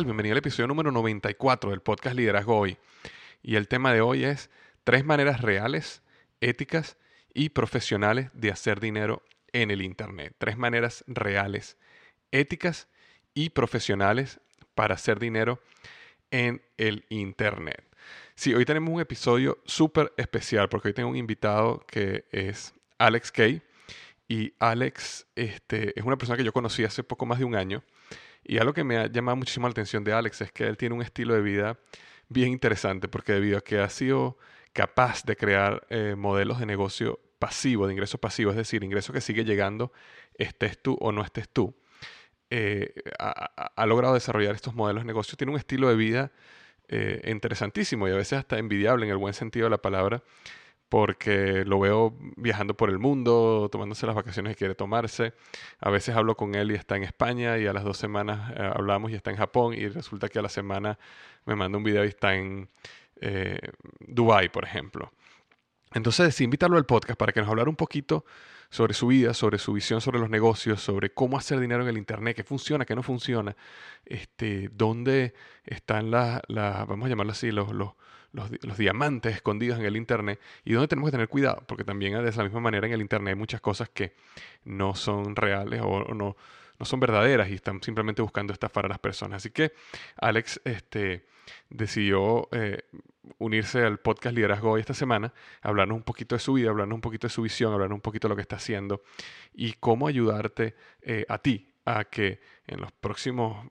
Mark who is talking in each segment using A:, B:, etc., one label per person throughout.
A: Tal? Bienvenido al episodio número 94 del podcast Liderazgo Hoy. Y el tema de hoy es tres maneras reales, éticas y profesionales de hacer dinero en el Internet. Tres maneras reales, éticas y profesionales para hacer dinero en el Internet. Sí, hoy tenemos un episodio súper especial porque hoy tengo un invitado que es Alex Kay. Y Alex este, es una persona que yo conocí hace poco más de un año y algo que me ha llamado muchísimo la atención de Alex es que él tiene un estilo de vida bien interesante porque debido a que ha sido capaz de crear eh, modelos de negocio pasivo, de ingreso pasivo, es decir, ingreso que sigue llegando, estés tú o no estés tú, eh, ha, logrado desarrollar estos modelos de negocio. Tiene un estilo de vida eh, interesantísimo y a veces hasta envidiable en el buen sentido de la palabra, porque lo veo viajando por el mundo, tomándose las vacaciones que quiere tomarse. A veces hablo con él y está en España y a las dos semanas eh, hablamos y está en Japón y resulta que a la semana me manda un video y está en eh, Dubai, por ejemplo. Entonces decidí invitarlo al podcast para que nos hablara un poquito sobre su vida, sobre su visión sobre los negocios, sobre cómo hacer dinero en el Internet, qué funciona, qué no funciona, este, dónde están las, vamos a llamarlo así, los, los los, diamantes escondidos en el Internet y donde tenemos que tener cuidado, porque también de la misma manera en el Internet hay muchas cosas que no son reales o, no, no son verdaderas y están simplemente buscando estafar a las personas. Así que Alex este, decidió eh, unirse al podcast Liderazgo hoy esta semana, hablarnos un poquito de su vida, hablarnos un poquito de su visión, hablarnos un poquito de lo que está haciendo y cómo ayudarte eh, a ti a que en los próximos,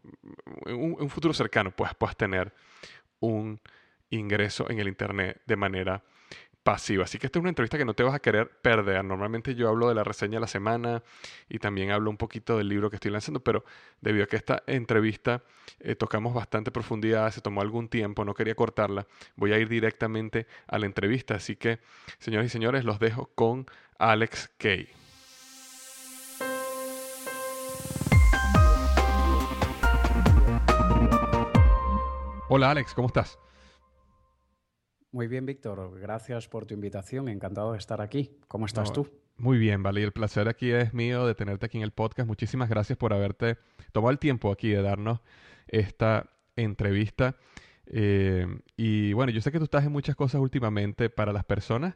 A: en un, futuro cercano, pues, puedas tener un ingreso en el Internet de manera pasiva. Así que esta es una entrevista que no te vas a querer perder. Normalmente yo hablo de la reseña de la semana y también hablo un poquito del libro que estoy lanzando, pero debido a que esta entrevista eh, tocamos bastante profundidad, se tomó algún tiempo, no quería cortarla, voy a ir directamente a la entrevista. Así que, señores y señores, los dejo con Alex Kay. Hola Alex, ¿cómo estás?
B: Muy bien, Víctor. Gracias por tu invitación. Encantado de estar aquí. ¿Cómo estás tú?
A: Muy bien, vale. Y el placer aquí es mío de tenerte aquí en el podcast. Muchísimas gracias por haberte tomado el tiempo aquí de darnos esta entrevista. Eh, y bueno, yo sé que tú estás en muchas cosas últimamente para las personas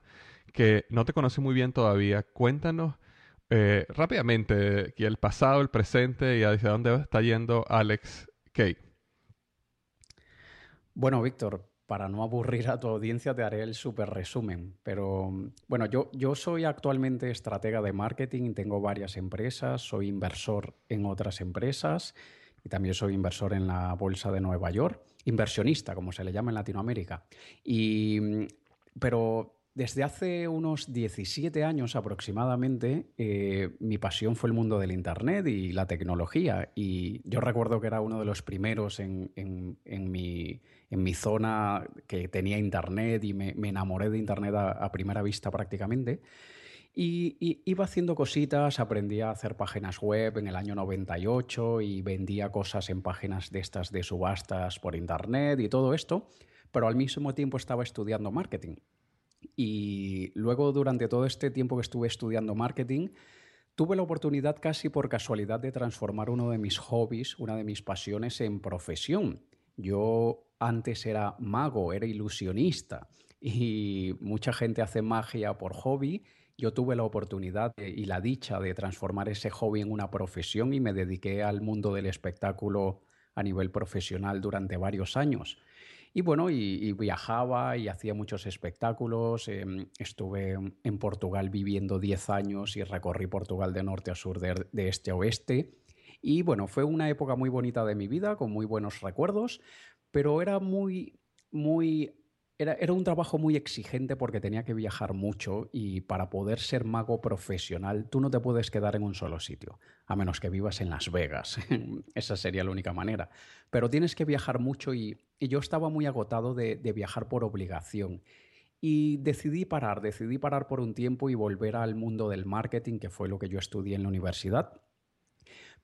A: que no te conocen muy bien todavía. Cuéntanos eh, rápidamente el pasado, el presente y hacia dónde está yendo Alex Kay.
B: Bueno, Víctor, para no aburrir a tu audiencia, te haré el súper resumen. Pero bueno, yo, yo soy actualmente estratega de marketing, tengo varias empresas, soy inversor en otras empresas y también soy inversor en la Bolsa de Nueva York, inversionista, como se le llama en Latinoamérica. Y, pero desde hace unos 17 años aproximadamente, eh, mi pasión fue el mundo del Internet y la tecnología. Y yo recuerdo que era uno de los primeros en, mi, zona que tenía Internet y me, enamoré de Internet a, primera vista prácticamente. Y, iba haciendo cositas, aprendí a hacer páginas web en el año 98 y vendía cosas en páginas de estas de subastas por Internet y todo esto, pero al mismo tiempo estaba estudiando marketing. Y luego, durante todo este tiempo que estuve estudiando marketing, tuve la oportunidad casi por casualidad de transformar uno de mis hobbies, una de mis pasiones en profesión. Yo antes era mago, era ilusionista y mucha gente hace magia por hobby. Yo tuve la oportunidad y la dicha de transformar ese hobby en una profesión y me dediqué al mundo del espectáculo a nivel profesional durante varios años. Y bueno, y, viajaba y hacía muchos espectáculos. Em, estuve en Portugal viviendo 10 años y recorrí Portugal de norte a sur, de, de este a oeste. Y bueno, fue una época muy bonita de mi vida, con muy buenos recuerdos, pero era muy, muy era, un trabajo muy exigente porque tenía que viajar mucho y para poder ser mago profesional tú no te puedes quedar en un solo sitio, a menos que vivas en Las Vegas. Esa sería la única manera. Pero tienes que viajar mucho y, yo estaba muy agotado de, de viajar por obligación. Y decidí parar, decidí parar por un tiempo y volver al mundo del marketing, que fue lo que yo estudié en la universidad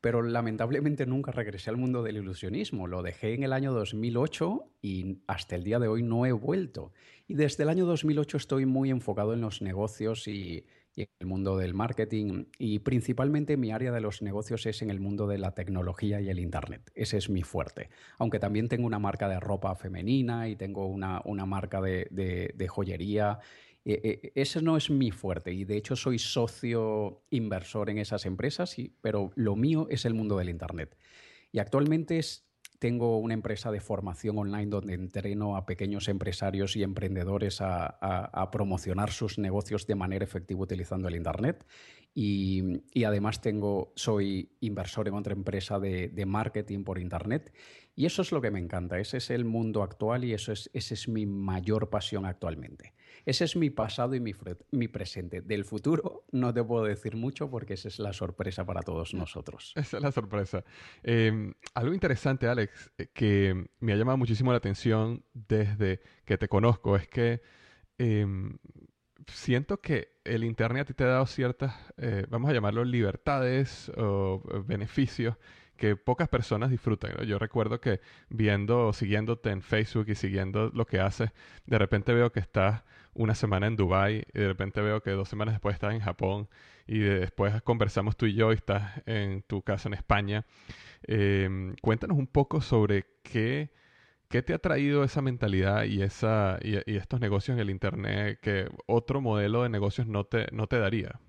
B: pero lamentablemente nunca regresé al mundo del ilusionismo. Lo dejé en el año 2008 y hasta el día de hoy no he vuelto. Y desde el año 2008 estoy muy enfocado en los negocios y, en el mundo del marketing y principalmente mi área de los negocios es en el mundo de la tecnología y el Internet. Ese es mi fuerte. Aunque también tengo una marca de ropa femenina y tengo una, marca de, de joyería eh, eh, ese no es mi fuerte y de hecho soy socio inversor en esas empresas, pero lo mío es el mundo del Internet. Y actualmente tengo una empresa de formación online donde entreno a pequeños empresarios y emprendedores a, promocionar sus negocios de manera efectiva utilizando el Internet. Y, además tengo, soy inversor en otra empresa de, marketing por Internet. Y eso es lo que me encanta. Ese es el mundo actual y eso es, esa es mi mayor pasión actualmente. Ese es mi pasado y mi, mi presente. Del futuro no te puedo decir mucho porque esa es la sorpresa para todos nosotros.
A: Esa es la sorpresa. Em, algo interesante, Alex, eh, que me ha llamado muchísimo la atención desde que te conozco es que em, siento que el Internet a ti te ha dado ciertas, eh, vamos a llamarlo libertades o beneficios que pocas personas disfrutan. Yo recuerdo que viendo, siguiéndote en Facebook y siguiendo lo que haces, de repente veo que estás una semana en Dubai y de repente veo que dos semanas después estás en Japón y después conversamos tú y yo y estás en tu casa en España. Em, cuéntanos un poco sobre qué ¿Qué te ha traído esa mentalidad y, esa, y, estos negocios en el Internet que otro modelo de negocios no te, no te daría?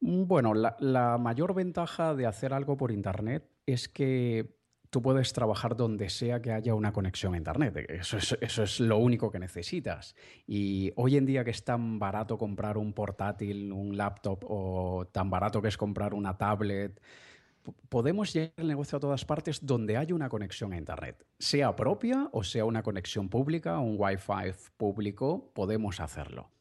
B: Mm, bueno, la, mayor ventaja de hacer algo por Internet es que tú puedes trabajar donde sea que haya una conexión a Internet. Eso es, lo único que necesitas. Y hoy en día que es tan barato comprar un portátil, un laptop o tan barato que es comprar una tablet, podemos llegar el negocio a todas partes donde haya una conexión a Internet. Sea propia o sea una conexión pública, un Wi-Fi público, podemos hacerlo.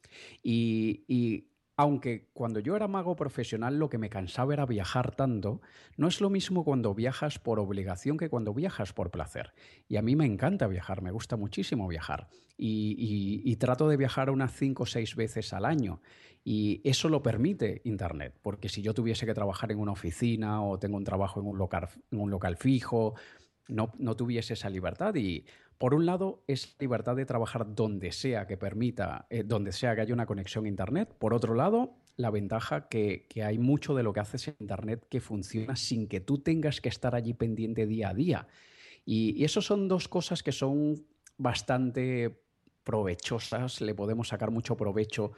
B: y aunque cuando yo era mago profesional lo que me cansaba era viajar tanto, no es lo mismo cuando viajas por obligación que cuando viajas por placer. Y a mí me encanta viajar, me gusta muchísimo viajar. Y, trato de viajar unas cinco o seis veces al año. Y eso lo permite Internet, porque si yo tuviese que trabajar en una oficina o tengo un trabajo en un local, en un local fijo, no, no, tuviese esa libertad. Y por un lado es libertad de trabajar donde sea que permita, eh, donde sea que haya una conexión a Internet. Por otro lado, la ventaja que, que hay mucho de lo que haces en Internet que funciona sin que tú tengas que estar allí pendiente día a día. Y, y eso son dos cosas que son bastante provechosas, le podemos sacar mucho provecho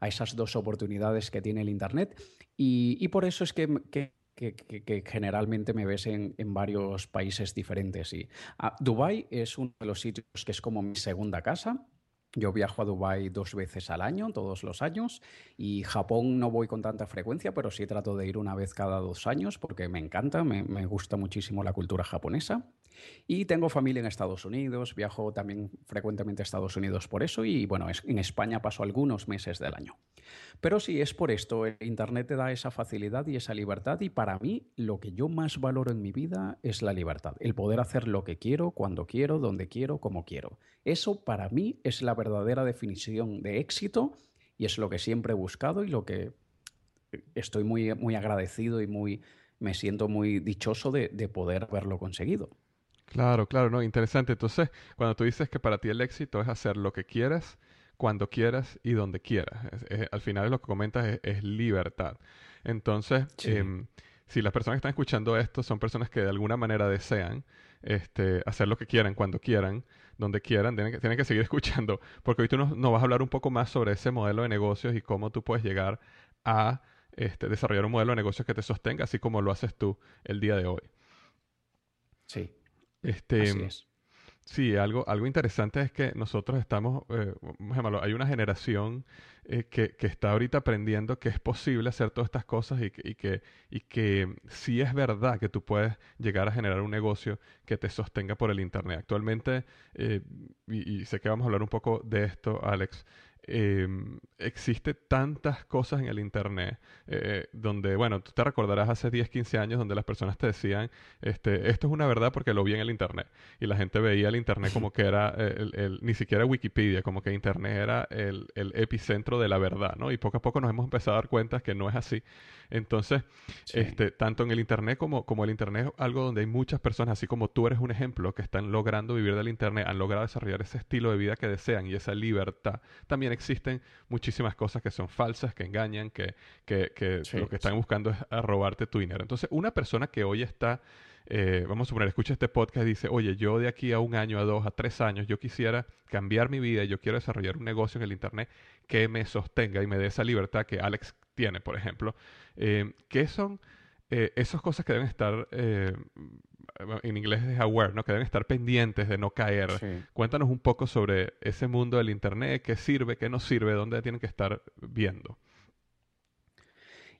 B: a esas dos oportunidades que tiene el Internet y, por eso es que que, generalmente me ves en, varios países diferentes. Y, ah, Dubai es uno de los sitios que es como mi segunda casa. Yo viajo a Dubái dos veces al año, todos los años, y Japón no voy con tanta frecuencia, pero sí trato de ir una vez cada dos años porque me encanta, me, me gusta muchísimo la cultura japonesa. Y tengo familia en Estados Unidos, viajo también frecuentemente a Estados Unidos por eso y bueno, en España paso algunos meses del año. Pero sí, es por esto, Internet te da esa facilidad y esa libertad y para mí lo que yo más valoro en mi vida es la libertad, el poder hacer lo que quiero, cuando quiero, donde quiero, como quiero. Eso para mí es la verdadera definición de éxito y es lo que siempre he buscado y lo que estoy muy, muy agradecido y muy, me siento muy dichoso de, de poder haberlo conseguido.
A: Claro, claro, no, interesante. Entonces, cuando tú dices que para ti el éxito es hacer lo que quieras, cuando quieras y donde quieras, al final lo que comentas es, libertad. Entonces, em, si las personas que están escuchando esto son personas que de alguna manera desean este, hacer lo que quieran, cuando quieran, donde quieran, tienen que, tienen que seguir escuchando, porque hoy tú nos, vas a hablar un poco más sobre ese modelo de negocios y cómo tú puedes llegar a este, desarrollar un modelo de negocios que te sostenga, así como lo haces tú el día de hoy.
B: Sí.
A: Este, Sí, algo, algo interesante es que nosotros estamos, eh, hay una generación eh, que, que, está ahorita aprendiendo que es posible hacer todas estas cosas y que, y, que, y que sí es verdad que tú puedes llegar a generar un negocio que te sostenga por el Internet. Actualmente, eh, y, y, sé que vamos a hablar un poco de esto, Alex, eh, existe tantas cosas en el Internet, eh, donde, bueno, tú te recordarás hace 10, 15 años donde las personas te decían, este, esto es una verdad porque lo vi en el Internet. Y la gente veía el Internet como que era, el, ni siquiera Wikipedia, como que Internet era el, el, epicentro de la verdad, ¿no? Y poco a poco nos hemos empezado a dar cuenta que no es así. Entonces, este, tanto en el Internet como, como el Internet es algo donde hay muchas personas, así como tú eres un ejemplo, que están logrando vivir del Internet, han logrado desarrollar ese estilo de vida que desean y esa libertad. También existen muchísimas cosas que son falsas, que engañan, que, que, que lo que están buscando es robarte tu dinero. Entonces, una persona que hoy está eh, vamos a suponer, escucha este podcast y dice, oye, yo de aquí a un año, a dos, a tres años, yo quisiera cambiar mi vida y yo quiero desarrollar un negocio en el Internet que me sostenga y me dé esa libertad que Alex tiene, por ejemplo. Eh, ¿Qué son eh, esas cosas que deben estar, eh, en inglés es aware, ¿no? que deben estar pendientes de no caer? Cuéntanos un poco sobre ese mundo del Internet, qué sirve, qué no sirve, dónde tienen que estar viendo.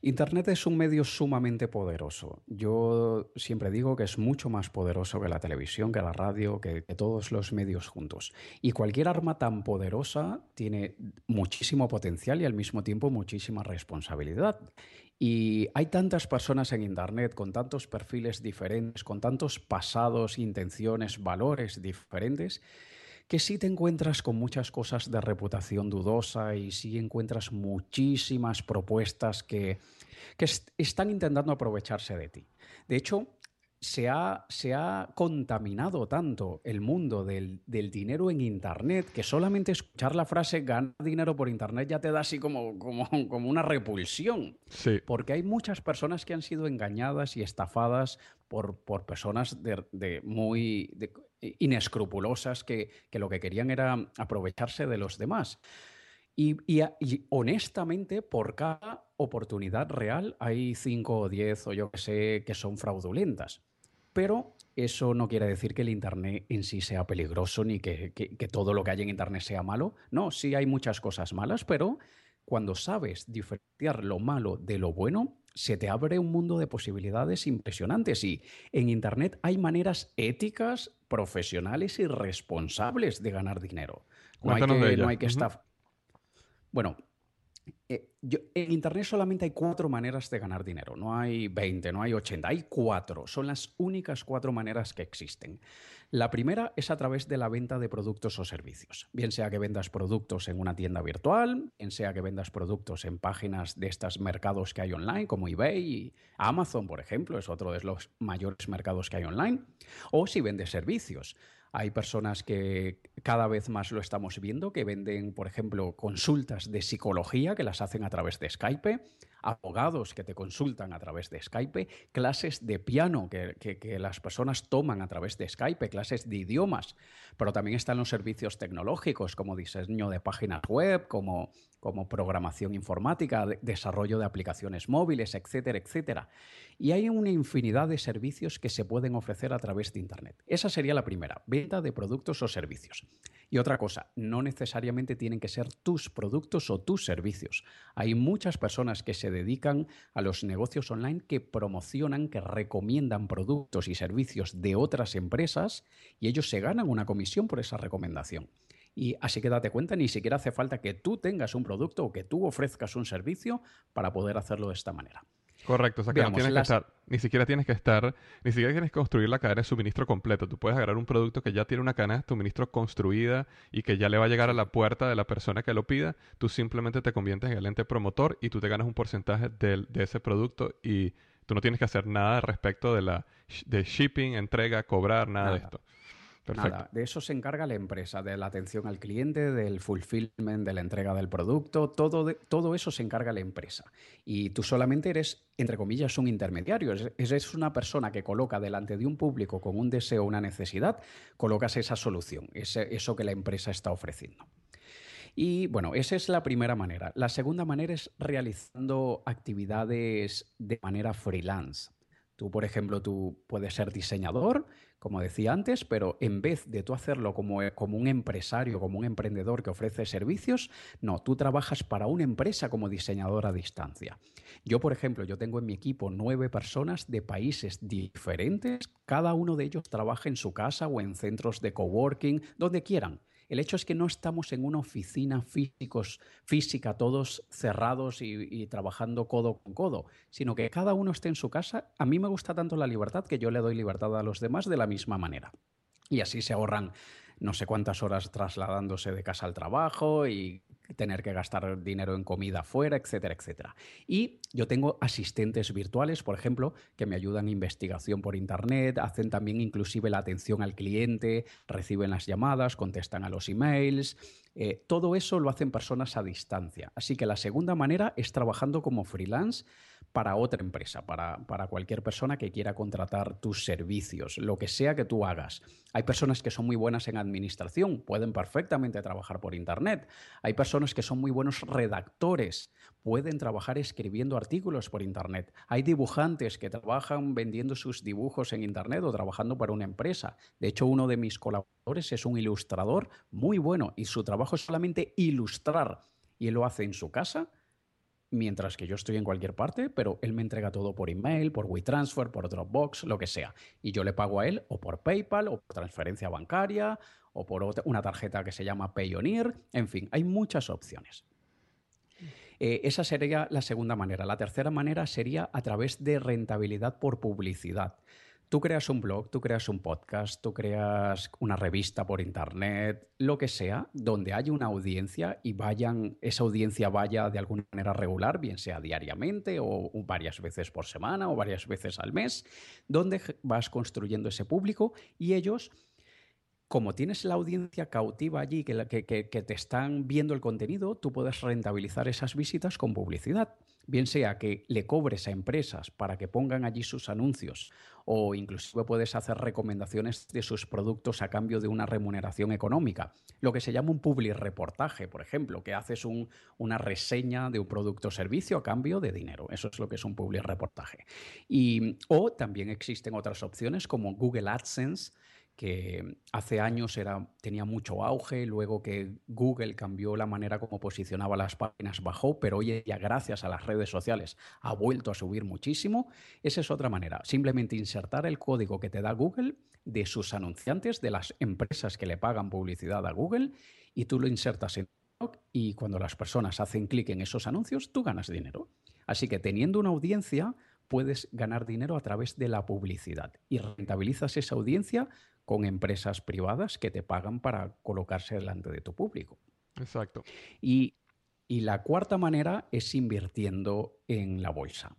B: Internet es un medio sumamente poderoso. Yo siempre digo que es mucho más poderoso que la televisión, que la radio, que, todos los medios juntos. Y cualquier arma tan poderosa tiene muchísimo potencial y al mismo tiempo muchísima responsabilidad. Y hay tantas personas en Internet con tantos perfiles diferentes, con tantos pasados, intenciones, valores diferentes que sí te encuentras con muchas cosas de reputación dudosa y sí encuentras muchísimas propuestas que, que están intentando aprovecharse de ti. De hecho, se ha, se ha, contaminado tanto el mundo del, del, dinero en Internet que solamente escuchar la frase ganar dinero por Internet ya te da así como, como, como una repulsión.
A: Sí.
B: Porque hay muchas personas que han sido engañadas y estafadas por, por personas de, de muy, inescrupulosas que, lo que querían era aprovecharse de los demás. Y, honestamente, por cada oportunidad real hay 5 o 10 o yo que sé que son fraudulentas. Pero eso no quiere decir que el Internet en sí sea peligroso ni que, que, todo lo que hay en Internet sea malo. No, sí hay muchas cosas malas, pero cuando sabes diferenciar lo malo de lo bueno, se te abre un mundo de posibilidades impresionantes y en Internet hay maneras éticas, profesionales y responsables de ganar dinero. No hay que, no hay que estar... Bueno, eh, en Internet solamente hay cuatro maneras de ganar dinero. No hay 20, no hay 80, hay cuatro. Son las únicas cuatro maneras que existen. La primera es a través de la venta de productos o servicios. Bien sea que vendas productos en una tienda virtual, bien sea que vendas productos en páginas de estos mercados que hay online, como eBay y Amazon, por ejemplo, es otro de los mayores mercados que hay online. O si vendes servicios. Hay personas que cada vez más lo estamos viendo, que venden, por ejemplo, consultas de psicología que las hacen a través de Skype, abogados que te consultan a través de Skype, clases de piano que, las personas toman a través de Skype, clases de idiomas, pero también están los servicios tecnológicos como diseño de páginas web, como, como programación informática, desarrollo de aplicaciones móviles, etcétera, etcétera. Y hay una infinidad de servicios que se pueden ofrecer a través de Internet. Esa sería la primera, venta de productos o servicios. Y otra cosa, no necesariamente tienen que ser tus productos o tus servicios. Hay muchas personas que se dedican a los negocios online que promocionan, que recomiendan productos y servicios de otras empresas y ellos se ganan una comisión por esa recomendación. Y así que date cuenta, ni siquiera hace falta que tú tengas un producto o que tú ofrezcas un servicio para poder hacerlo de esta manera.
A: Correcto, o sea que no tienes que estar, ni siquiera tienes que estar, ni siquiera tienes que construir la cadena de suministro completo. Tú puedes agarrar un producto que ya tiene una cadena de suministro construida y que ya le va a llegar a la puerta de la persona que lo pida. Tú simplemente te conviertes en el ente promotor y tú te ganas un porcentaje de, de ese producto y tú no tienes que hacer nada respecto de la de shipping, entrega, cobrar, nada. de esto.
B: Nada, de eso se encarga la empresa, de la atención al cliente, del fulfillment, de la entrega del producto, todo, todo eso se encarga la empresa. Y tú solamente eres, entre comillas, un intermediario, eres una persona que coloca delante de un público con un deseo una necesidad, colocas esa solución, ese, eso que la empresa está ofreciendo. Y bueno, esa es la primera manera. La segunda manera es realizando actividades de manera freelance. Tú, por ejemplo, tú puedes ser diseñador, como decía antes, pero en vez de tú hacerlo como, como, un empresario, como un emprendedor que ofrece servicios, no, tú trabajas para una empresa como diseñador a distancia. Yo, por ejemplo, yo tengo en mi equipo nueve personas de países diferentes, cada uno de ellos trabaja en su casa o en centros de coworking, donde quieran. El hecho es que no estamos en una oficina física, todos cerrados y, trabajando codo con codo, sino que cada uno esté en su casa. A mí me gusta tanto la libertad que yo le doy libertad a los demás de la misma manera. Y así se ahorran no sé cuántas horas trasladándose de casa al trabajo y tener que gastar dinero en comida fuera, etcétera, etcétera. Y yo tengo asistentes virtuales, por ejemplo, que me ayudan en investigación por Internet, hacen también inclusive la atención al cliente, reciben las llamadas, contestan a los emails. Eh, todo eso lo hacen personas a distancia. Así que la segunda manera es trabajando como freelance para otra empresa, para, para cualquier persona que quiera contratar tus servicios, lo que sea que tú hagas. Hay personas que son muy buenas en administración, pueden perfectamente trabajar por Internet. Hay personas que son muy buenos redactores, pueden trabajar escribiendo artículos por Internet. Hay dibujantes que trabajan vendiendo sus dibujos en Internet o trabajando para una empresa. De hecho, uno de mis colaboradores es un ilustrador muy bueno y su trabajo es solamente ilustrar y lo hace en su casa mientras que yo estoy en cualquier parte, pero él me entrega todo por email, por WeTransfer, por Dropbox, lo que sea. Y yo le pago a él o por PayPal o por transferencia bancaria o por una tarjeta que se llama Payoneer. En fin, hay muchas opciones. Eh, esa sería la segunda manera. La tercera manera sería a través de rentabilidad por publicidad. Tú creas un blog, tú creas un podcast, tú creas una revista por internet, lo que sea, donde haya una audiencia y vayan, esa audiencia vaya de alguna manera regular, bien sea diariamente o varias veces por semana o varias veces al mes, donde vas construyendo ese público y ellos como tienes la audiencia cautiva allí, que, que, te están viendo el contenido, tú puedes rentabilizar esas visitas con publicidad. Bien sea que le cobres a empresas para que pongan allí sus anuncios o inclusive puedes hacer recomendaciones de sus productos a cambio de una remuneración económica. Lo que se llama un public reportaje, por ejemplo, que haces una reseña de un producto o servicio a cambio de dinero. Eso es lo que es un public reportaje. Y, o también existen otras opciones como Google AdSense, que hace años era, tenía mucho auge, luego que Google cambió la manera como posicionaba las páginas, bajó, pero hoy ya gracias a las redes sociales ha vuelto a subir muchísimo. Esa es otra manera, simplemente insertar el código que te da Google de sus anunciantes, de las empresas que le pagan publicidad a Google, y tú lo insertas en y cuando las personas hacen clic en esos anuncios, tú ganas dinero. Así que teniendo una audiencia, puedes ganar dinero a través de la publicidad y rentabilizas esa audiencia con empresas privadas que te pagan para colocarse delante de tu público.
A: Exacto.
B: Y, la cuarta manera es invirtiendo en la bolsa.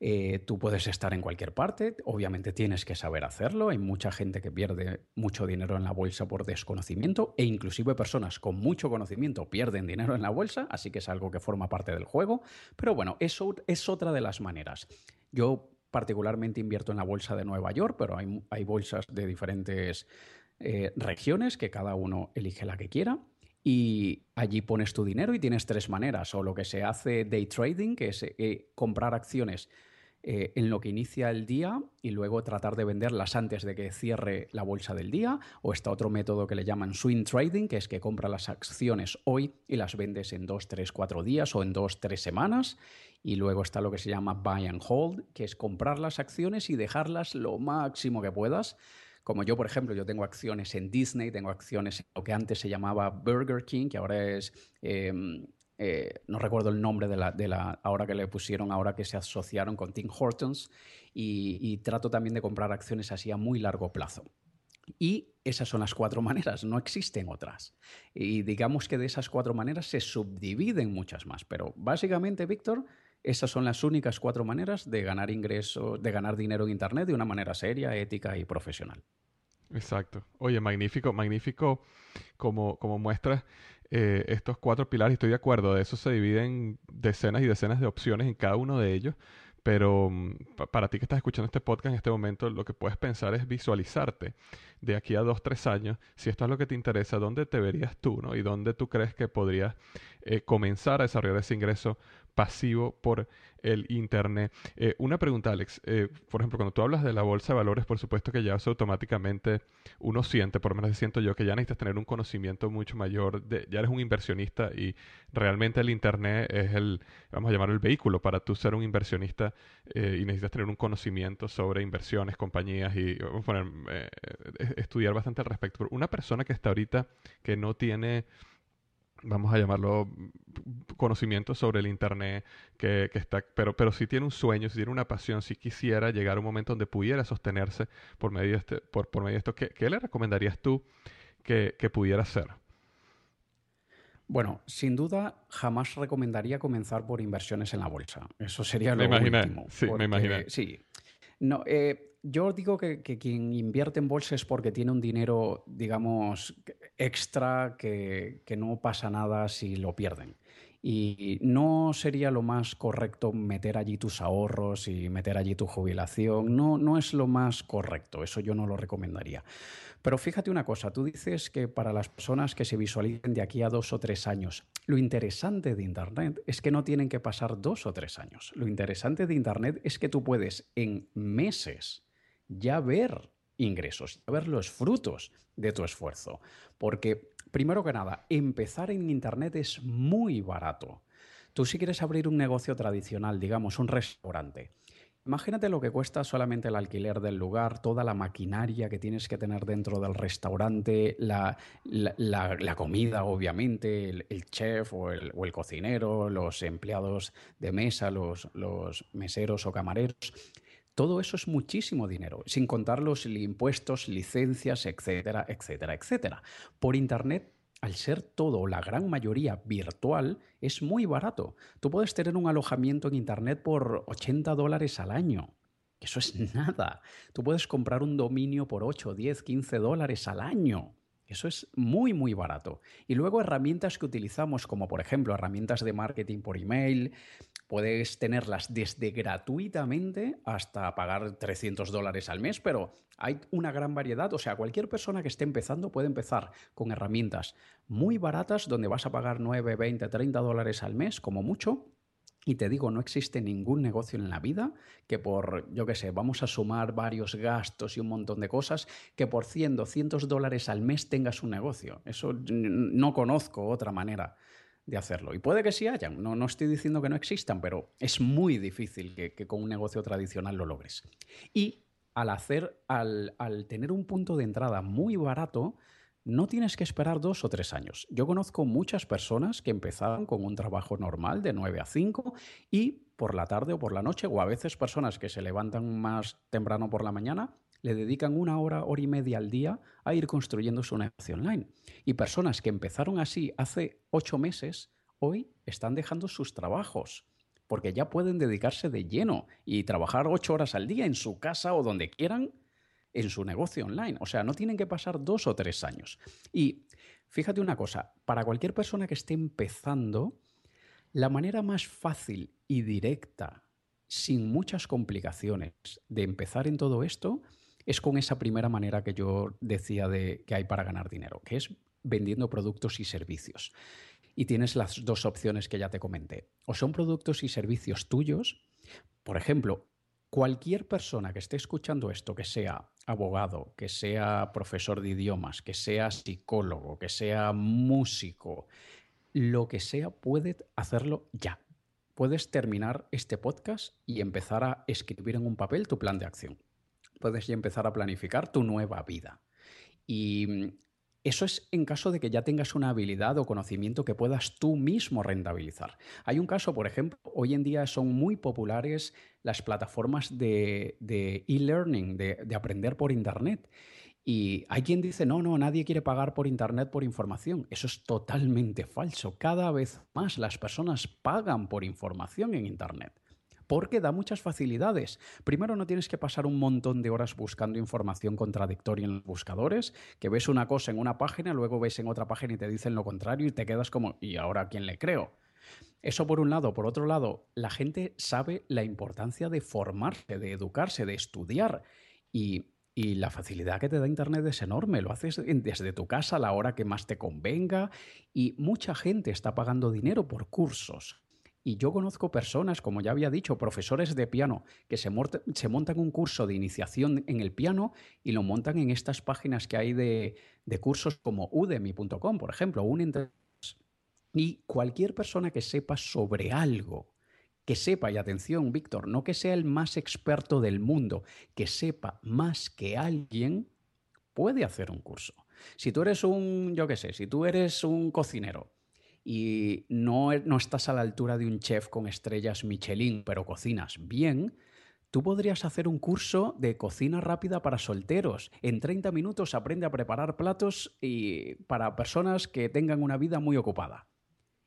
B: Eh, tú puedes estar en cualquier parte, obviamente tienes que saber hacerlo. Hay mucha gente que pierde mucho dinero en la bolsa por desconocimiento e inclusive personas con mucho conocimiento pierden dinero en la bolsa, así que es algo que forma parte del juego. Pero bueno, eso es otra de las maneras. Yo particularmente invierto en la bolsa de Nueva York, pero hay, bolsas de diferentes eh, regiones que cada uno elige la que quiera. Y allí pones tu dinero y tienes tres maneras. O lo que se hace day trading, que es eh, comprar acciones eh, en lo que inicia el día y luego tratar de venderlas antes de que cierre la bolsa del día. O está otro método que le llaman swing trading, que es que compra las acciones hoy y las vendes en dos, tres, cuatro días o en dos, tres semanas. Y luego está lo que se llama buy and hold, que es comprar las acciones y dejarlas lo máximo que puedas. Como yo, por ejemplo, yo tengo acciones en Disney, tengo acciones en lo que antes se llamaba Burger King, que ahora es em, eh, no recuerdo el nombre de la, de la, ahora que le pusieron, ahora que se asociaron con Tim Hortons, y, trato también de comprar acciones así a muy largo plazo. Y esas son las cuatro maneras, no existen otras. Y digamos que de esas cuatro maneras se subdividen muchas más, pero básicamente, Víctor, esas son las únicas cuatro maneras de ganar ingresos, de ganar dinero en Internet de una manera seria, ética y profesional.
A: Exacto. Oye, magnífico, magnífico como, como muestras eh, estos cuatro pilares. Estoy de acuerdo, de eso se dividen decenas y decenas de opciones en cada uno de ellos. Pero mm, para ti que estás escuchando este podcast en este momento, lo que puedes pensar es visualizarte de aquí a dos, tres años, si esto es lo que te interesa, dónde te verías tú, ¿no? Y dónde tú crees que podrías eh, comenzar a desarrollar ese ingreso pasivo por el Internet. Eh, una pregunta, Alex. Eh, por ejemplo, cuando tú hablas de la bolsa de valores, por supuesto que ya eso automáticamente uno siente, por lo menos siento yo, que ya necesitas tener un conocimiento mucho mayor, de, ya eres un inversionista y realmente el Internet es el, vamos a llamarlo el vehículo para tú ser un inversionista eh, y necesitas tener un conocimiento sobre inversiones, compañías y estudiar bastante al respecto. una persona que está ahorita que no tiene vamos a llamarlo conocimiento sobre el internet que, está pero pero si tiene un sueño si tiene una pasión si quisiera llegar a un momento donde pudiera sostenerse por medio de este por, por medio de esto ¿qué, le recomendarías tú que, pudiera hacer?
B: Bueno, sin duda jamás recomendaría comenzar por inversiones en la bolsa. Eso sería lo me último.
A: Sí, me imaginé.
B: Sí. No, eh, yo digo que, quien invierte en bolsa es porque tiene un dinero, digamos, extra que, no pasa nada si lo pierden. Y no sería lo más correcto meter allí tus ahorros y meter allí tu jubilación. No, no es lo más correcto, eso yo no lo recomendaría. Pero fíjate una cosa, tú dices que para las personas que se visualicen de aquí a dos o tres años, lo interesante de Internet es que no tienen que pasar dos o tres años. Lo interesante de Internet es que tú puedes en meses ya ver ingresos, ya ver los frutos de tu esfuerzo. Porque, primero que nada, empezar en Internet es muy barato. Tú si quieres abrir un negocio tradicional, digamos un restaurante, Imagínate lo que cuesta solamente el alquiler del lugar, toda la maquinaria que tienes que tener dentro del restaurante, la, comida, obviamente, el, chef o el, cocinero, los empleados de mesa, los, meseros o camareros. Todo eso es muchísimo dinero, sin contar los impuestos, licencias, etcétera, etcétera, etcétera. Por Internet al ser todo, la gran mayoría virtual, es muy barato. Tú puedes tener un alojamiento en Internet por 80 dólares al año. Eso es nada. Tú puedes comprar un dominio por 8, 10, 15 dólares al año. Eso es muy, muy barato. Y luego herramientas que utilizamos, como por ejemplo herramientas de marketing por email, puedes tenerlas desde gratuitamente hasta pagar 300 dólares al mes, pero hay una gran variedad. O sea, cualquier persona que esté empezando puede empezar con herramientas muy baratas donde vas a pagar 9, 20, 30 dólares al mes como mucho y te digo, no existe ningún negocio en la vida que por, yo qué sé, vamos a sumar varios gastos y un montón de cosas, que por 100, 200 dólares al mes tengas un negocio. Eso no conozco otra manera de hacerlo. Y puede que sí hayan, no, no estoy diciendo que no existan, pero es muy difícil que, con un negocio tradicional lo logres. Y al hacer, al, al tener un punto de entrada muy barato, no tienes que esperar dos o tres años. Yo conozco muchas personas que empezaron con un trabajo normal de 9 a 5 y por la tarde o por la noche, o a veces personas que se levantan más temprano por la mañana, le dedican una hora, hora y media al día a ir construyendo su negocio online. Y personas que empezaron así hace ocho meses, hoy están dejando sus trabajos porque ya pueden dedicarse de lleno y trabajar ocho horas al día en su casa o donde quieran en su negocio online. O sea, no tienen que pasar dos o tres años. Y fíjate una cosa, para cualquier persona que esté empezando, la manera más fácil y directa, sin muchas complicaciones, de empezar en todo esto es con esa primera manera que yo decía de que hay para ganar dinero, que es vendiendo productos y servicios. Y tienes las dos opciones que ya te comenté. O son productos y servicios tuyos, por ejemplo, cualquier persona que esté escuchando esto, que sea abogado, que sea profesor de idiomas, que sea psicólogo, que sea músico, lo que sea, puede hacerlo ya. Puedes terminar este podcast y empezar a escribir en un papel tu plan de acción. Puedes ya empezar a planificar tu nueva vida. Y eso es en caso de que ya tengas una habilidad o conocimiento que puedas tú mismo rentabilizar. Hay un caso, por ejemplo, hoy en día son muy populares las plataformas de e-learning, de, de aprender por Internet. Y hay quien dice, no, no, nadie quiere pagar por Internet por información. Eso es totalmente falso. Cada vez más las personas pagan por información en Internet porque da muchas facilidades. Primero, no tienes que pasar un montón de horas buscando información contradictoria en los buscadores, que ves una cosa en una página, luego ves en otra página y te dicen lo contrario y te quedas como, ¿y ahora a quién le creo? Eso por un lado. Por otro lado, la gente sabe la importancia de formarse, de educarse, de estudiar. Y, la facilidad que te da Internet es enorme. Lo haces desde tu casa a la hora que más te convenga. Y mucha gente está pagando dinero por cursos. Y yo conozco personas, como ya había dicho, profesores de piano, que se, montan un curso de iniciación en el piano y lo montan en estas páginas que hay de, cursos como udemy.com, por ejemplo, un Y cualquier persona que sepa sobre algo, que sepa, y atención, Víctor, no que sea el más experto del mundo, que sepa más que alguien, puede hacer un curso. Si tú eres un, yo qué sé, si tú eres un cocinero y no, no estás a la altura de un chef con estrellas Michelin, pero cocinas bien, Tú podrías hacer un curso de cocina rápida para solteros. En 30 minutos aprende a preparar platos y para personas que tengan una vida muy ocupada.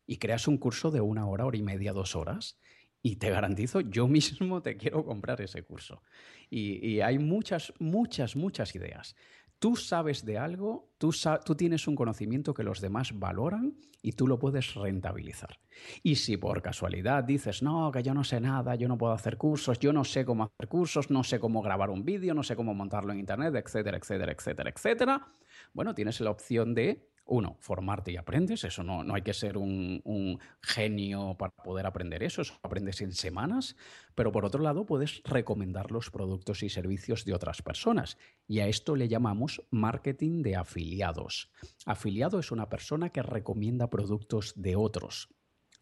B: Y creas un curso de una hora, hora y media, dos horas. Y te garantizo, yo mismo te quiero comprar ese curso. Y, y hay muchas, muchas, muchas ideas tú sabes de algo, tú, tienes un conocimiento que los demás valoran y tú lo puedes rentabilizar. Y si por casualidad dices, no, que yo no sé nada, yo no puedo hacer cursos, yo no sé cómo hacer cursos, no sé cómo grabar un vídeo, no sé cómo montarlo en Internet, etcétera, etcétera, etcétera, etcétera, bueno, tienes la opción de uno, formarte y aprendes, eso no, no hay que ser un, genio para poder aprender eso, eso aprendes en semanas, pero por otro lado puedes recomendar los productos y servicios de otras personas y a esto le llamamos marketing de afiliados. Afiliado es una persona que recomienda productos de otros,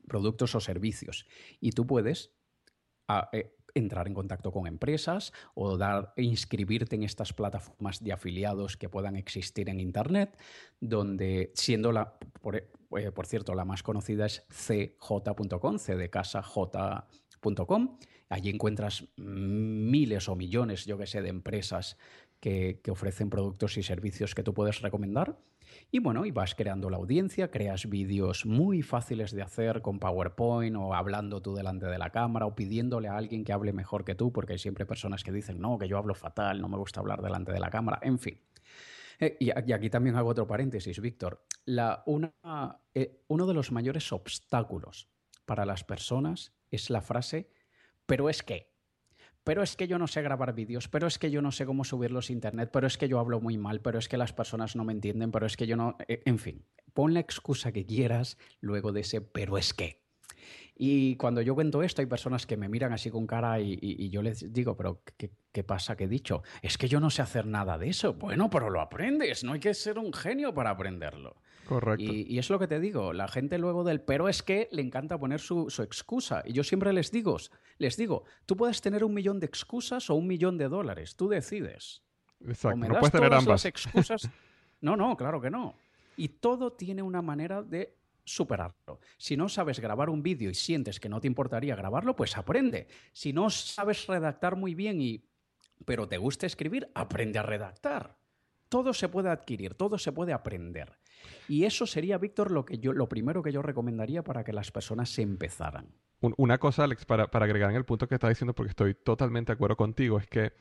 B: productos o servicios y tú puedes... Eh, entrar en contacto con empresas o dar, inscribirte en estas plataformas de afiliados que puedan existir en Internet, donde siendo la, por, eh, cierto, la más conocida es cj.com, c. Allí encuentras miles o millones, yo que sé, de empresas que, que ofrecen productos y servicios que tú puedes recomendar y bueno, y vas creando la audiencia, creas vídeos muy fáciles de hacer con PowerPoint o hablando tú delante de la cámara o pidiéndole a alguien que hable mejor que tú, porque hay siempre personas que dicen, no, que yo hablo fatal, no me gusta hablar delante de la cámara, en fin. Eh, y, aquí también hago otro paréntesis, Víctor. Eh, uno de los mayores obstáculos para las personas es la frase, pero es que pero es que yo no sé grabar vídeos, pero es que yo no sé cómo subirlos a internet, pero es que yo hablo muy mal, pero es que las personas no me entienden, pero es que yo no... Eh, en fin, pon la excusa que quieras luego de ese pero es que. Y cuando yo cuento esto, hay personas que me miran así con cara y, yo les digo, pero ¿qué, pasa que he dicho? Es que yo no sé hacer nada de eso. Bueno, pero lo aprendes, no hay que ser un genio para aprenderlo.
A: Correcto.
B: Y, es lo que te digo, la gente luego del pero es que le encanta poner su, excusa. Y yo siempre les digo, les digo, tú puedes tener un millón de excusas o un millón de dólares, tú decides.
A: Exacto, no puedes tener ambas.
B: excusas. No, no, claro que no. Y todo tiene una manera de superarlo. Si no sabes grabar un vídeo y sientes que no te importaría grabarlo, pues aprende. Si no sabes redactar muy bien y pero te gusta escribir, aprende a redactar. Todo se puede adquirir, todo se puede aprender. Y eso sería, Víctor, lo, que yo, lo primero que yo recomendaría para que las personas se empezaran.
A: Una cosa, Alex, para, agregar en el punto que estás diciendo, porque estoy totalmente de acuerdo contigo, es que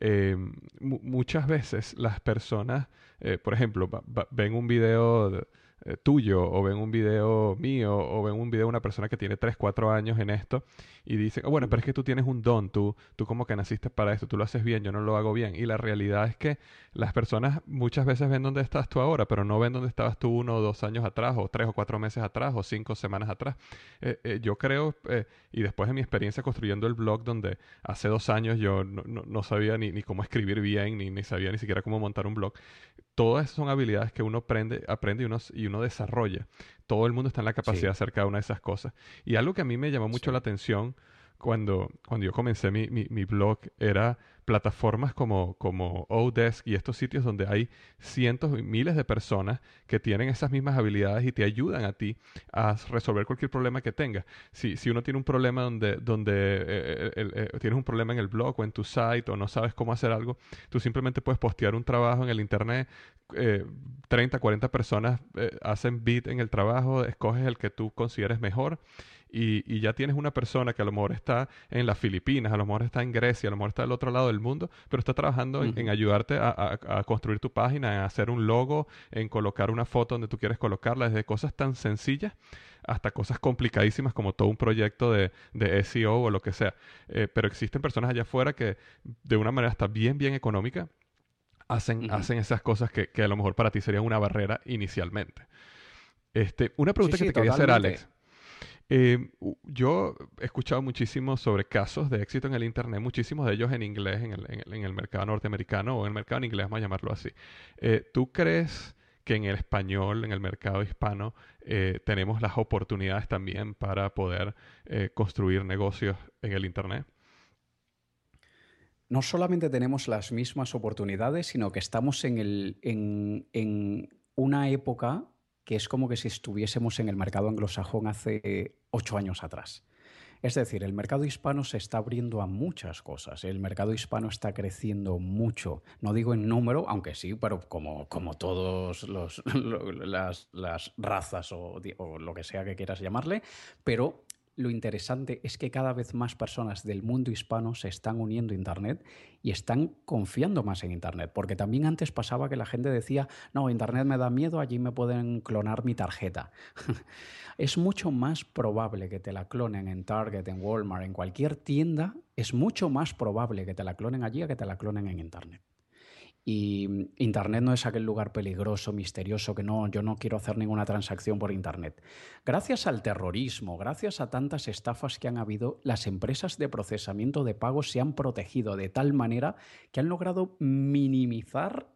A: eh, muchas veces las personas, eh, por ejemplo, ven un video eh, tuyo o ven un video mío o ven un video de una persona que tiene 3, 4 años en esto y dicen, oh, bueno, pero es que tú tienes un don, tú, tú como que naciste para esto, tú lo haces bien, yo no lo hago bien. Y la realidad es que las personas muchas veces ven dónde estás tú ahora, pero no ven dónde estabas tú uno o dos años atrás o tres o cuatro meses atrás o cinco semanas atrás. Eh, eh, yo creo, y después de mi experiencia construyendo el blog donde hace dos años yo no, no, sabía ni, ni, cómo escribir bien, ni, ni sabía ni siquiera cómo montar un blog, todas esas son habilidades que uno aprende, aprende y, uno, y uno desarrolla. Todo el mundo está en la capacidad de hacer cada una de esas cosas. Y algo que a mí me llamó mucho la atención cuando, cuando yo comencé mi, mi, blog era plataformas como, como Odesk y estos sitios donde hay cientos y miles de personas que tienen esas mismas habilidades y te ayudan a ti a resolver cualquier problema que tengas. Si, si uno tiene un problema donde, donde eh, eh, eh, tienes un problema en el blog o en tu site o no sabes cómo hacer algo, tú simplemente puedes postear un trabajo en el internet, 30, 40 personas hacen bid en el trabajo, escoges el que tú consideres mejor y, ya tienes una persona que a lo mejor está en las Filipinas, a lo mejor está en Grecia, a lo mejor está del otro lado del mundo, pero está trabajando en, ayudarte a, construir tu página, en hacer un logo, en colocar una foto donde tú quieres colocarla, desde cosas tan sencillas hasta cosas complicadísimas como todo un proyecto de, SEO o lo que sea. Eh, pero existen personas allá afuera que de una manera hasta bien, bien económica hacen, hacen esas cosas que, a lo mejor para ti serían una barrera inicialmente. Este, una pregunta que te quería hacer, Alex. Eh, yo he escuchado muchísimo sobre casos de éxito en el Internet, muchísimos de ellos en inglés, en el, mercado norteamericano o en el mercado en inglés, vamos a llamarlo así. Eh, ¿Tú crees que en el español, en el mercado hispano, eh, tenemos las oportunidades también para poder construir negocios en el Internet?
B: No solamente tenemos las mismas oportunidades, sino que estamos en, una época que es como que si estuviésemos en el mercado anglosajón hace ocho años atrás. Es decir, el mercado hispano se está abriendo a muchas cosas. El mercado hispano está creciendo mucho. No digo en número, aunque sí, pero como, como todas las, las, razas o, o, lo que sea que quieras llamarle, pero lo interesante es que cada vez más personas del mundo hispano se están uniendo a Internet y están confiando más en Internet, porque también antes pasaba que la gente decía, no, Internet me da miedo, allí me pueden clonar mi tarjeta. es mucho más probable que te la clonen en Target, en Walmart, en cualquier tienda, es mucho más probable que te la clonen allí a que te la clonen en Internet. Y Internet no es aquel lugar peligroso, misterioso, que no, yo no quiero hacer ninguna transacción por Internet. Gracias al terrorismo, gracias a tantas estafas que han habido, las empresas de procesamiento de pagos se han protegido de tal manera que han logrado minimizar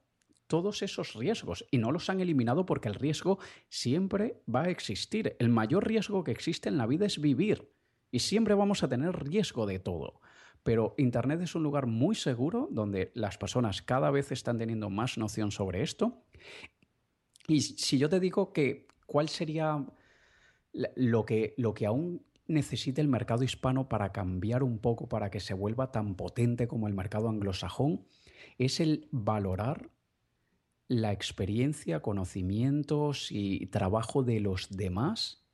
B: todos esos riesgos y no los han eliminado porque el riesgo siempre va a existir. El mayor riesgo que existe en la vida es vivir y siempre vamos a tener riesgo de todo. Pero Internet es un lugar muy seguro donde las personas cada vez están teniendo más noción sobre esto. Y si yo te digo que cuál sería lo que, lo que aún necesita el mercado hispano para cambiar un poco, para que se vuelva tan potente como el mercado anglosajón, es el valorar la experiencia, conocimientos y trabajo de los demás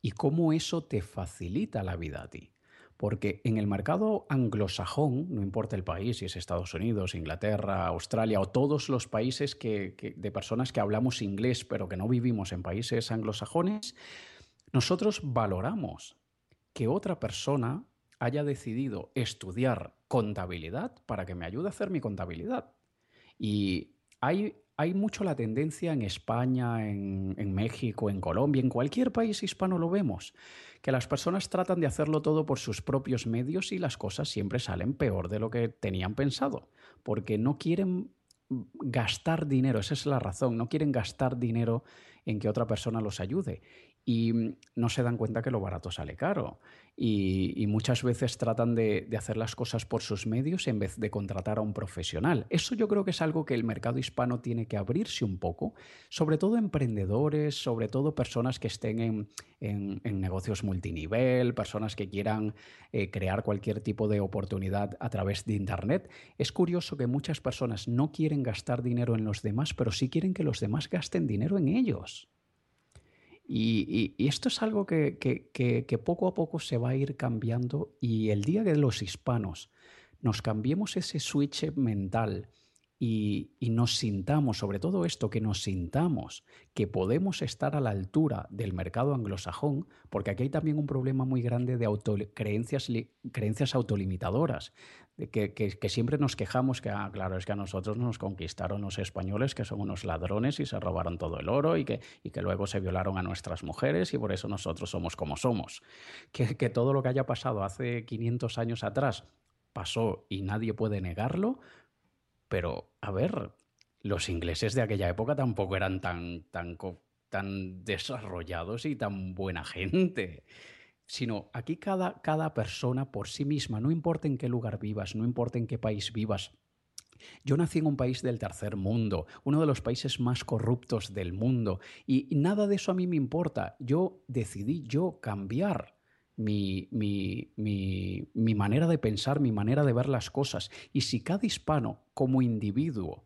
B: y cómo eso te facilita la vida a ti. Porque en el mercado anglosajón, no importa el país, si es Estados Unidos, Inglaterra, Australia o todos los países que, de personas que hablamos inglés pero que no vivimos en países anglosajones, nosotros valoramos que otra persona haya decidido estudiar contabilidad para que me ayude a hacer mi contabilidad. Y hay, hay mucho la tendencia en España, en, en México, en Colombia, en cualquier país hispano lo vemos que las personas tratan de hacerlo todo por sus propios medios y las cosas siempre salen peor de lo que tenían pensado, porque no quieren gastar dinero, esa es la razón, no quieren gastar dinero en que otra persona los ayude y no se dan cuenta que lo barato sale caro y, muchas veces tratan de, hacer las cosas por sus medios en vez de contratar a un profesional. Eso yo creo que es algo que el mercado hispano tiene que abrirse un poco, sobre todo emprendedores, sobre todo personas que estén en, negocios multinivel, personas que quieran eh, crear cualquier tipo de oportunidad a través de Internet. Es curioso que muchas personas no quieren gastar dinero en los demás, pero sí quieren que los demás gasten dinero en ellos. Y, esto es algo que, poco a poco se va a ir cambiando y el día que los hispanos nos cambiemos ese switch mental y, nos sintamos, sobre todo esto, que nos sintamos que podemos estar a la altura del mercado anglosajón, porque aquí hay también un problema muy grande de creencias, creencias autolimitadoras, que, siempre nos quejamos que, ah, claro, es que a nosotros nos conquistaron los españoles, que son unos ladrones y se robaron todo el oro y que, y que luego se violaron a nuestras mujeres y por eso nosotros somos como somos. Que, que todo lo que haya pasado hace 500 años atrás pasó y nadie puede negarlo, pero, a ver, los ingleses de aquella época tampoco eran tan, tan, tan desarrollados y tan buena gente. Sino aquí cada, cada persona por sí misma, no importa en qué lugar vivas, no importa en qué país vivas, yo nací en un país del tercer mundo, uno de los países más corruptos del mundo, y nada de eso a mí me importa. Yo decidí yo cambiar mi, mi, manera de pensar, mi manera de ver las cosas. Y si cada hispano como individuo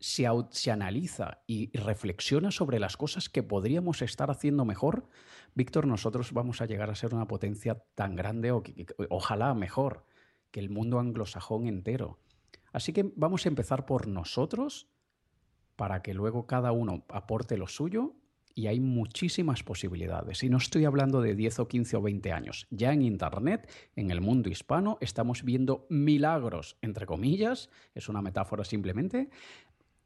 B: se, se, analiza y reflexiona sobre las cosas que podríamos estar haciendo mejor, Víctor, nosotros vamos a llegar a ser una potencia tan grande o ojalá mejor que el mundo anglosajón entero. Así que vamos a empezar por nosotros para que luego cada uno aporte lo suyo y hay muchísimas posibilidades. Y no estoy hablando de 10 o 15 o 20 años. Ya en Internet, en el mundo hispano, estamos viendo milagros, entre comillas, es una metáfora simplemente,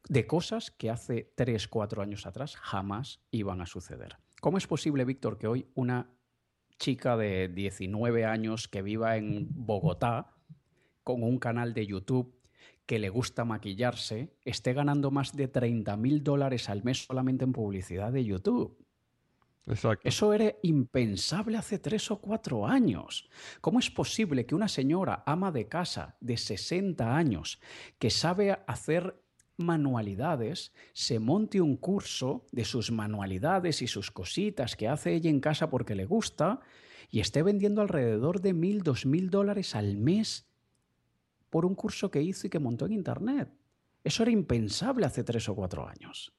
B: de cosas que hace 3, 4 años atrás jamás iban a suceder. ¿Cómo es posible, Víctor, que hoy una chica de 19 años que viva en Bogotá, con un canal de YouTube, que le gusta maquillarse esté ganando más de 30 mil dólares al mes solamente en publicidad de YouTube.
A: Exacto.
B: Eso era impensable hace tres o cuatro años. ¿Cómo es posible que una señora ama de casa de 60 años que sabe hacer manualidades se monte un curso de sus manualidades y sus cositas que hace ella en casa porque le gusta y esté vendiendo alrededor de mil, dos mil dólares al mes por un curso que hizo y que montó en Internet. Eso era impensable hace tres o cuatro años.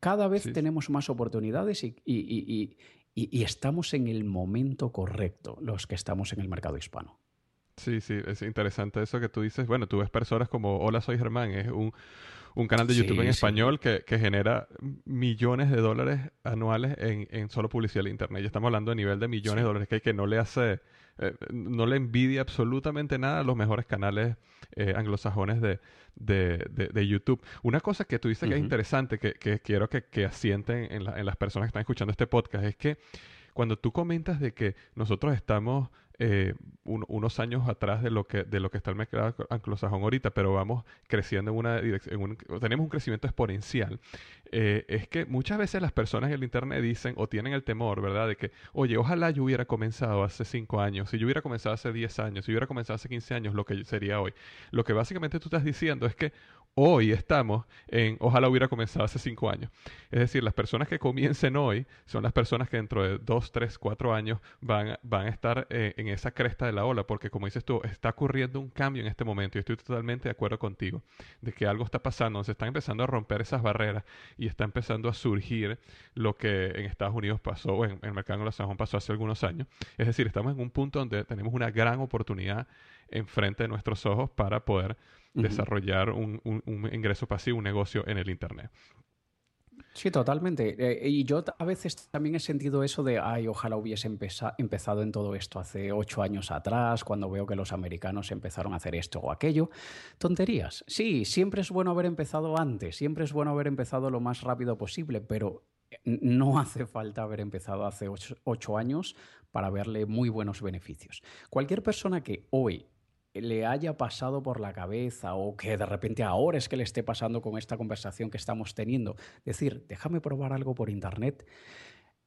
B: Cada vez tenemos más oportunidades y, y, estamos en el momento correcto, los que estamos en el mercado hispano.
A: Sí, sí, es interesante eso que tú dices. Bueno, tú ves personas como Hola, soy Germán, es un, un canal de YouTube en español que, que, genera millones de dólares anuales en, en, solo publicidad en Internet. Ya estamos hablando de nivel de millones de dólares que, que no le hace, eh, no le envidia absolutamente nada a los mejores canales eh, anglosajones de, de, de, YouTube. Una cosa que tú dices que es interesante, que, que quiero que, que asienten en, en las personas que están escuchando este podcast, es que cuando tú comentas de que nosotros estamos eh, unos años atrás de lo que de lo que está el mercado anglosajón ahorita, pero vamos creciendo en una dirección, tenemos un crecimiento exponencial. Eh, es que muchas veces las personas en el internet dicen o tienen el temor, ¿verdad? De que, oye, ojalá yo hubiera comenzado hace 5 años, si yo hubiera comenzado hace 10 años, si yo hubiera comenzado hace 15 años, lo que sería hoy. Lo que básicamente tú estás diciendo es que hoy estamos en ojalá hubiera comenzado hace cinco años. Es decir, las personas que comiencen hoy son las personas que dentro de dos, tres, cuatro años van, a estar eh, en esa cresta de la ola, porque como dices tú, está ocurriendo un cambio en este momento y estoy totalmente de acuerdo contigo, de que algo está pasando, se están empezando a romper esas barreras y está empezando a surgir lo que en Estados Unidos pasó, o en, el mercado anglosajón pasó hace algunos años. Es decir, estamos en un punto donde tenemos una gran oportunidad enfrente de nuestros ojos para poder desarrollar un, ingreso pasivo, un negocio en el Internet.
B: Sí, totalmente. Eh, y yo a veces también he sentido eso de, ay, ojalá hubiese empezado en todo esto hace ocho años atrás, cuando veo que los americanos empezaron a hacer esto o aquello. Tonterías. Sí, siempre es bueno haber empezado antes, siempre es bueno haber empezado lo más rápido posible, pero no hace falta haber empezado hace ocho años para verle muy buenos beneficios. Cualquier persona que hoy le haya pasado por la cabeza o que de repente ahora es que le esté pasando con esta conversación que estamos teniendo. Decir, déjame probar algo por internet.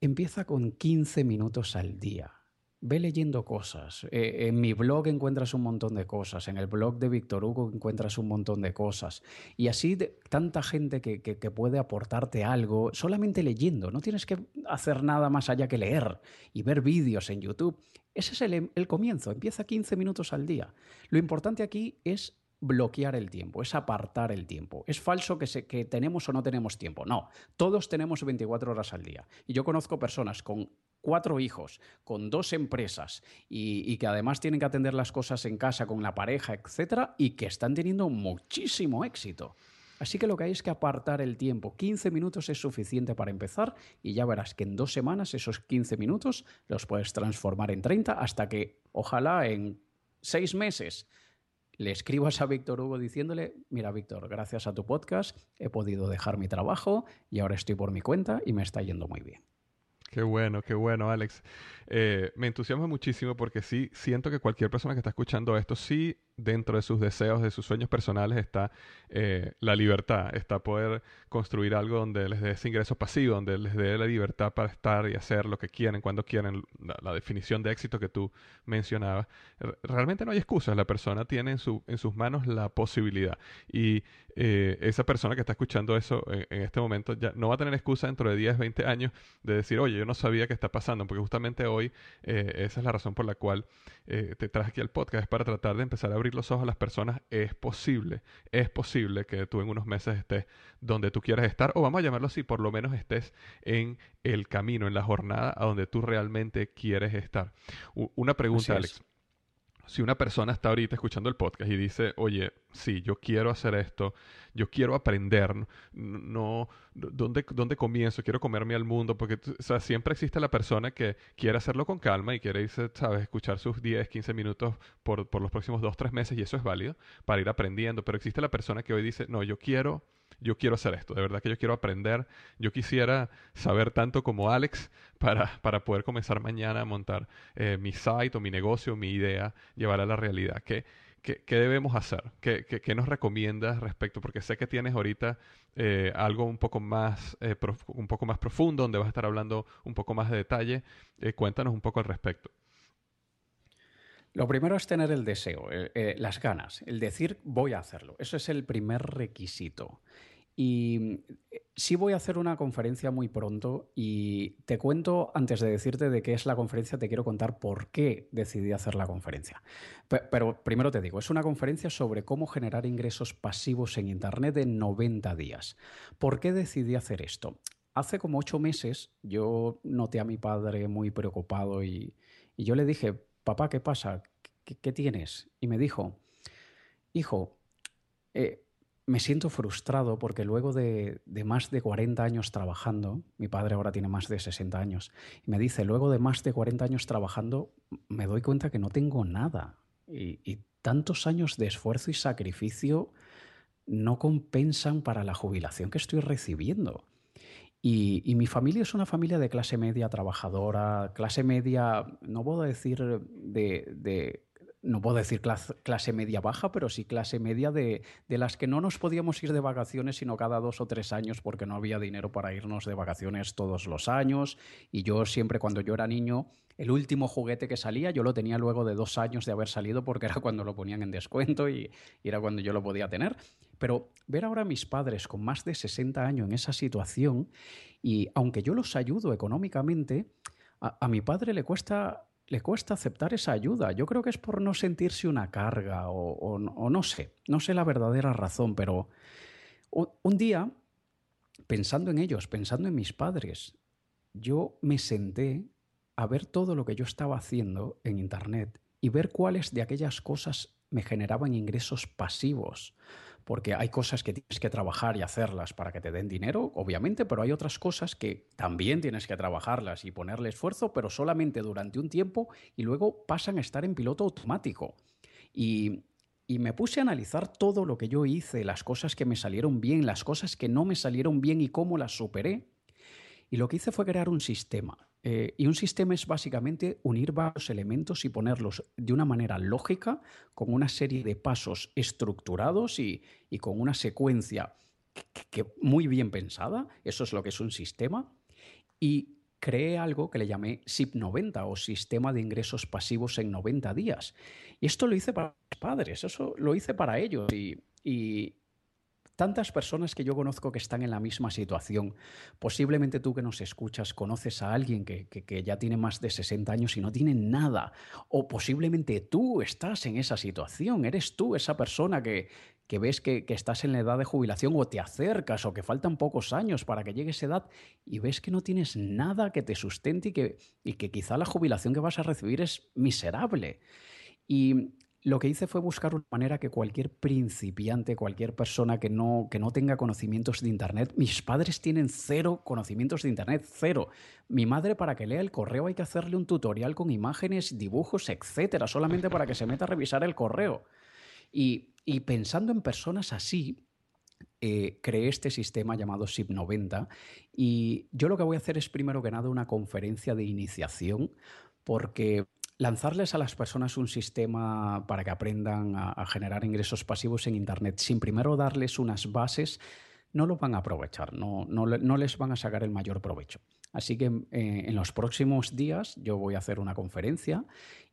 B: Empieza con 15 minutos al día ve leyendo cosas. Eh, en mi blog encuentras un montón de cosas, en el blog de Víctor Hugo encuentras un montón de cosas. Y así tanta gente que, puede aportarte algo solamente leyendo. No tienes que hacer nada más allá que leer y ver vídeos en YouTube. Ese es el, el comienzo, empieza 15 minutos al día. Lo importante aquí es bloquear el tiempo, es apartar el tiempo. Es falso que, que tenemos o no tenemos tiempo. No, todos tenemos 24 horas al día. Y yo conozco personas con cuatro hijos, con dos empresas y, que además tienen que atender las cosas en casa con la pareja, etcétera, y que están teniendo muchísimo éxito. Así que lo que hay es que apartar el tiempo. 15 minutos es suficiente para empezar y ya verás que en dos semanas esos 15 minutos los puedes transformar en 30 hasta que ojalá en seis meses le escribas a Víctor Hugo diciéndole, mira Víctor, gracias a tu podcast he podido dejar mi trabajo y ahora estoy por mi cuenta y me está yendo muy bien.
A: Qué bueno, qué bueno, Alex. Eh, me entusiasma muchísimo porque sí siento que cualquier persona que está escuchando esto, sí dentro de sus deseos, de sus sueños personales está eh, la libertad, está poder construir algo donde les dé ese ingreso pasivo, donde les dé la libertad para estar y hacer lo que quieren, cuando quieren, la, definición de éxito que tú mencionabas. Realmente no hay excusas, la persona tiene en, su, en sus manos la posibilidad y eh, esa persona que está escuchando eso en, este momento ya no va a tener excusa dentro de 10, 20 años de decir, oye, yo no sabía qué está pasando, porque justamente hoy eh, esa es la razón por la cual te traje aquí al podcast, es para tratar de empezar a abrir los ojos a las personas, es posible, es posible que tú en unos meses estés donde tú quieras estar, o vamos a llamarlo así, por lo menos estés en el camino, en la jornada a donde tú realmente quieres estar. una pregunta, Alex si una persona está ahorita escuchando el podcast y dice, oye, sí, yo quiero hacer esto, yo quiero aprender, no, ¿dónde, dónde comienzo? Quiero comerme al mundo, porque sea, siempre existe la persona que quiere hacerlo con calma y quiere irse, sabes, escuchar sus 10, 15 minutos por, por los próximos 2, 3 meses y eso es válido para ir aprendiendo, pero existe la persona que hoy dice, no, yo quiero yo quiero hacer esto, de verdad que yo quiero aprender, yo quisiera saber tanto como Alex para, para poder comenzar mañana a montar eh, mi site o mi negocio, mi idea, llevar a la realidad. ¿Qué, qué, qué debemos hacer? ¿Qué, ¿Qué, nos recomiendas respecto? Porque sé que tienes ahorita eh, algo un poco, más, eh, un poco más profundo, donde vas a estar hablando un poco más de detalle. cuéntanos un poco al respecto.
B: Lo primero es tener el deseo, las ganas, el decir voy a hacerlo. Eso es el primer requisito. Y eh, sí voy a hacer una conferencia muy pronto y te cuento, antes de decirte de qué es la conferencia, te quiero contar por qué decidí hacer la conferencia. Pero, primero te digo, es una conferencia sobre cómo generar ingresos pasivos en Internet en 90 días. ¿Por qué decidí hacer esto? Hace como ocho meses yo noté a mi padre muy preocupado y, yo le dije, papá, ¿qué pasa? ¿Qué, tienes? Y me dijo, hijo, eh, me siento frustrado porque luego de, más de 40 años trabajando, mi padre ahora tiene más de 60 años, y me dice, luego de más de 40 años trabajando, me doy cuenta que no tengo nada. y tantos años de esfuerzo y sacrificio no compensan para la jubilación que estoy recibiendo. Y, mi familia es una familia de clase media trabajadora, clase media, no puedo decir de, no puedo decir clase, media baja, pero sí clase media de, de, las que no nos podíamos ir de vacaciones sino cada dos o tres años porque no había dinero para irnos de vacaciones todos los años. Y yo siempre cuando yo era niño el último juguete que salía yo lo tenía luego de dos años de haber salido porque era cuando lo ponían en descuento y, era cuando yo lo podía tener. Pero ver ahora a mis padres con más de 60 años en esa situación y aunque yo los ayudo económicamente, a, mi padre le cuesta le cuesta aceptar esa ayuda. Yo creo que es por no sentirse una carga o, no sé, no sé la verdadera razón, pero un día, pensando en ellos, pensando en mis padres, yo me senté a ver todo lo que yo estaba haciendo en Internet y ver cuáles de aquellas cosas me generaban ingresos pasivos. Porque hay cosas que tienes que trabajar y hacerlas para que te den dinero, obviamente, pero hay otras cosas que también tienes que trabajarlas y ponerle esfuerzo, pero solamente durante un tiempo y luego pasan a estar en piloto automático. Y, me puse a analizar todo lo que yo hice, las cosas que me salieron bien, las cosas que no me salieron bien y cómo las superé. Y lo que hice fue crear un sistema. Eh, y un sistema es básicamente unir varios elementos y ponerlos de una manera lógica, con una serie de pasos estructurados y, con una secuencia que, muy bien pensada. Eso es lo que es un sistema. Y creé algo que le llamé SIP 90 o Sistema de Ingresos Pasivos en 90 días. Y esto lo hice para mis padres, eso lo hice para ellos. y tantas personas que yo conozco que están en la misma situación. Posiblemente tú que nos escuchas conoces a alguien que, ya tiene más de 60 años y no tiene nada. O posiblemente tú estás en esa situación, eres tú esa persona que, que ves que, estás en la edad de jubilación o te acercas o que faltan pocos años para que llegue esa edad y ves que no tienes nada que te sustente y que, y que quizá la jubilación que vas a recibir es miserable. Y lo que hice fue buscar una manera que cualquier principiante, cualquier persona que no, que no tenga conocimientos de Internet, mis padres tienen cero conocimientos de Internet, cero. Mi madre para que lea el correo hay que hacerle un tutorial con imágenes, dibujos, etcétera, solamente para que se meta a revisar el correo. Y, pensando en personas así, eh, creé este sistema llamado SIP90 y yo lo que voy a hacer es primero que nada una conferencia de iniciación porque lanzarles a las personas un sistema para que aprendan a, generar ingresos pasivos en Internet sin primero darles unas bases, no lo van a aprovechar, no, no, les van a sacar el mayor provecho. Así que eh, en los próximos días yo voy a hacer una conferencia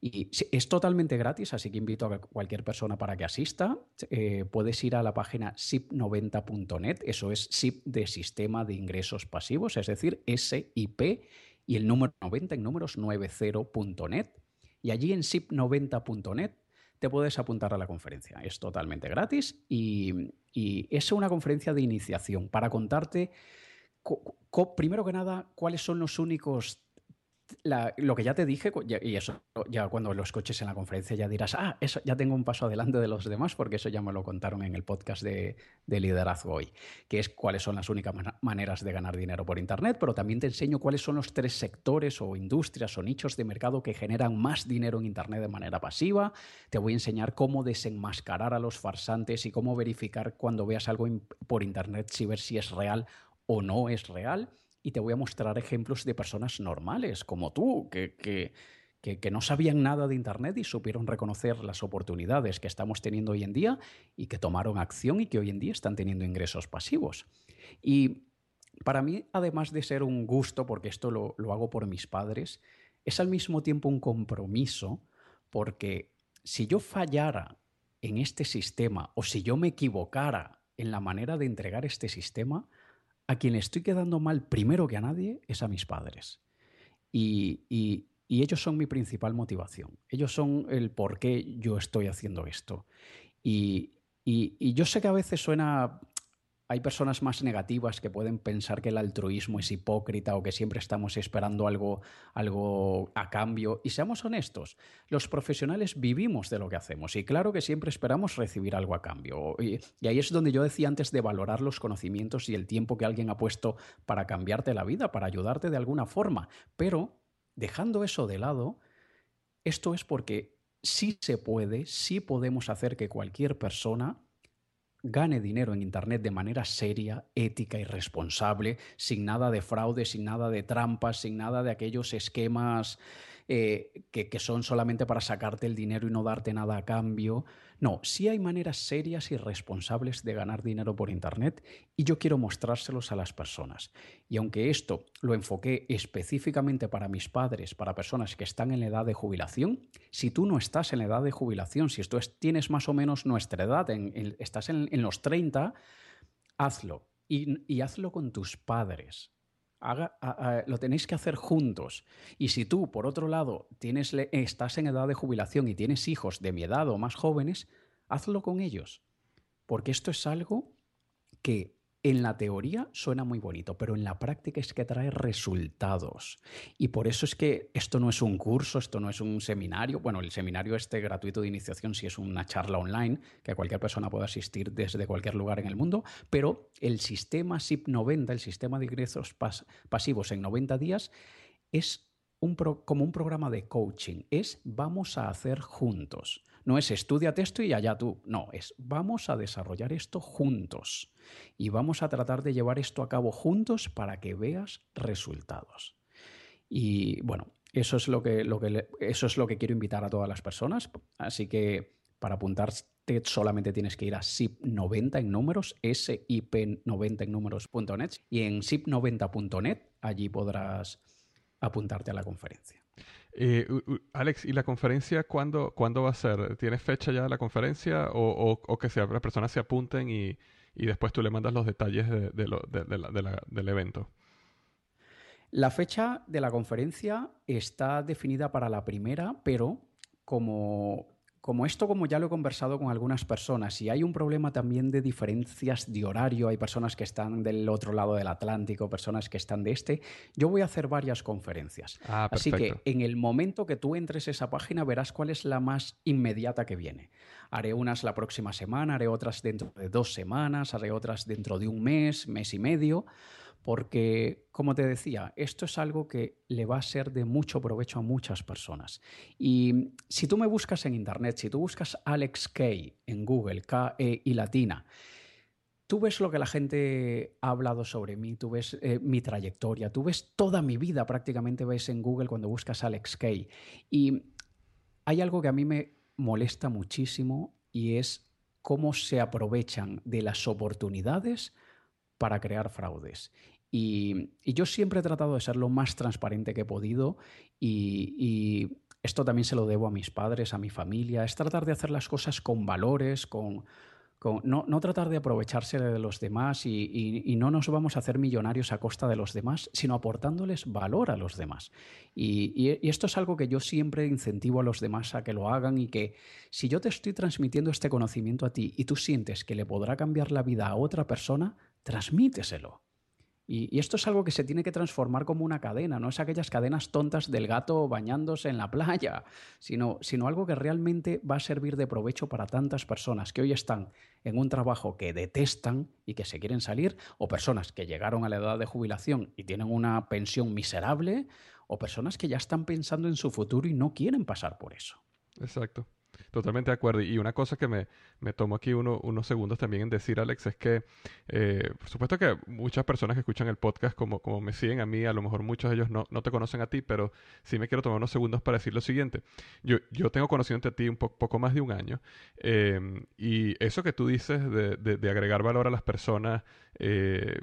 B: y es totalmente gratis, así que invito a cualquier persona para que asista. Eh, puedes ir a la página SIP90.net, eso es SIP de Sistema de Ingresos Pasivos, es decir, SIP y el número 90 en números 90.net y allí en SIP90.net te puedes apuntar a la conferencia. Es totalmente gratis y, es una conferencia de iniciación para contarte, primero que nada, cuáles son los únicos lo que ya te dije, y eso ya cuando lo escuches en la conferencia ya dirás, ah, eso ya tengo un paso adelante de los demás, porque eso ya me lo contaron en el podcast de, liderazgo hoy, que es cuáles son las únicas maneras de ganar dinero por Internet, pero también te enseño cuáles son los tres sectores o industrias o nichos de mercado que generan más dinero en Internet de manera pasiva. Te voy a enseñar cómo desenmascarar a los farsantes y cómo verificar cuando veas algo por Internet si ver si es real o no es real y te voy a mostrar ejemplos de personas normales como tú, que, que, no sabían nada de Internet y supieron reconocer las oportunidades que estamos teniendo hoy en día y que tomaron acción y que hoy en día están teniendo ingresos pasivos. Y para mí, además de ser un gusto, porque esto lo, lo hago por mis padres, es al mismo tiempo un compromiso, porque si yo fallara en este sistema o si yo me equivocara en la manera de entregar este sistema, a quien le estoy quedando mal primero que a nadie es a mis padres. Y, ellos son mi principal motivación. Ellos son el por qué yo estoy haciendo esto. y, yo sé que a veces suena hay personas más negativas que pueden pensar que el altruismo es hipócrita o que siempre estamos esperando algo, algo a cambio. Y seamos honestos, los profesionales vivimos de lo que hacemos y claro que siempre esperamos recibir algo a cambio. Y, y ahí es donde yo decía antes de valorar los conocimientos y el tiempo que alguien ha puesto para cambiarte la vida, para ayudarte de alguna forma. Pero dejando eso de lado, esto es porque sí se puede, sí podemos hacer que cualquier persona gane dinero en Internet de manera seria, ética y responsable, sin nada de fraude, sin nada de trampas, sin nada de aquellos esquemas eh, que, son solamente para sacarte el dinero y no darte nada a cambio. No, sí hay maneras serias y responsables de ganar dinero por Internet y yo quiero mostrárselos a las personas. Y aunque esto lo enfoqué específicamente para mis padres, para personas que están en la edad de jubilación, si tú no estás en la edad de jubilación, si tú tienes más o menos nuestra edad, estás en, los 30, hazlo. y hazlo con tus padres lo tenéis que hacer juntos. Y si tú, por otro lado, tienes, estás en edad de jubilación y tienes hijos de mi edad o más jóvenes, hazlo con ellos. Porque esto es algo que en la teoría suena muy bonito, pero en la práctica es que trae resultados. Y por eso es que esto no es un curso, esto no es un seminario. Bueno, el seminario este gratuito de iniciación sí es una charla online que cualquier persona puede asistir desde cualquier lugar en el mundo, pero el sistema SIP 90, el sistema de ingresos pasivos en 90 días, es como un programa de coaching. Es vamos a hacer juntos. No es estudiate esto y allá tú. No, es vamos a desarrollar esto juntos. Y vamos a tratar de llevar esto a cabo juntos para que veas resultados. Y bueno, eso es lo que, lo que, eso es lo que quiero invitar a todas las personas. Así que para apuntarte solamente tienes que ir a SIP90 en números, SIP90 en números.net y en SIP90.net allí podrás apuntarte a la conferencia.
A: Eh, Alex, ¿y la conferencia cuándo, cuándo va a ser? ¿Tienes fecha ya de la conferencia o, o, que las personas se apunten y, y después tú le mandas los detalles del evento.
B: La fecha de la conferencia está definida para la primera, pero como como esto, como ya lo he conversado con algunas personas, y hay un problema también de diferencias de horario, hay personas que están del otro lado del Atlántico, personas que están de este, yo voy a hacer varias conferencias.
A: Ah,
B: Así que en el momento que tú entres a esa página verás cuál es la más inmediata que viene. Haré unas la próxima semana, haré otras dentro de dos semanas, haré otras dentro de un mes, mes y medio porque, como te decía, esto es algo que le va a ser de mucho provecho a muchas personas. Y si tú me buscas en Internet, si tú buscas Alex Kay en Google, K-E y latina, tú ves lo que la gente ha hablado sobre mí, tú ves eh, mi trayectoria, tú ves toda mi vida prácticamente ves en Google cuando buscas Alex Kay. Y hay algo que a mí me molesta muchísimo y es cómo se aprovechan de las oportunidades para crear fraudes. Y, yo siempre he tratado de ser lo más transparente que he podido y, esto también se lo debo a mis padres, a mi familia, es tratar de hacer las cosas con valores, con, no, tratar de aprovecharse de los demás y, no nos vamos a hacer millonarios a costa de los demás, sino aportándoles valor a los demás. Y, esto es algo que yo siempre incentivo a los demás a que lo hagan y que si yo te estoy transmitiendo este conocimiento a ti y tú sientes que le podrá cambiar la vida a otra persona, transmíteselo. Y, esto es algo que se tiene que transformar como una cadena, no es aquellas cadenas tontas del gato bañándose en la playa, sino, sino algo que realmente va a servir de provecho para tantas personas que hoy están en un trabajo que detestan y que se quieren salir, o personas que llegaron a la edad de jubilación y tienen una pensión miserable, o personas que ya están pensando en su futuro y no quieren pasar por eso.
A: Exacto. Totalmente de acuerdo. Y una cosa que me, me tomo aquí unos segundos también en decir, Alex, es que, eh, por supuesto que muchas personas que escuchan el podcast, como, como me siguen a mí, a lo mejor muchos de ellos no, no te conocen a ti, pero sí me quiero tomar unos segundos para decir lo siguiente. Yo, yo tengo conocimiento a ti un poco más de un año, eh, y eso que tú dices de, de, agregar valor a las personas, eh,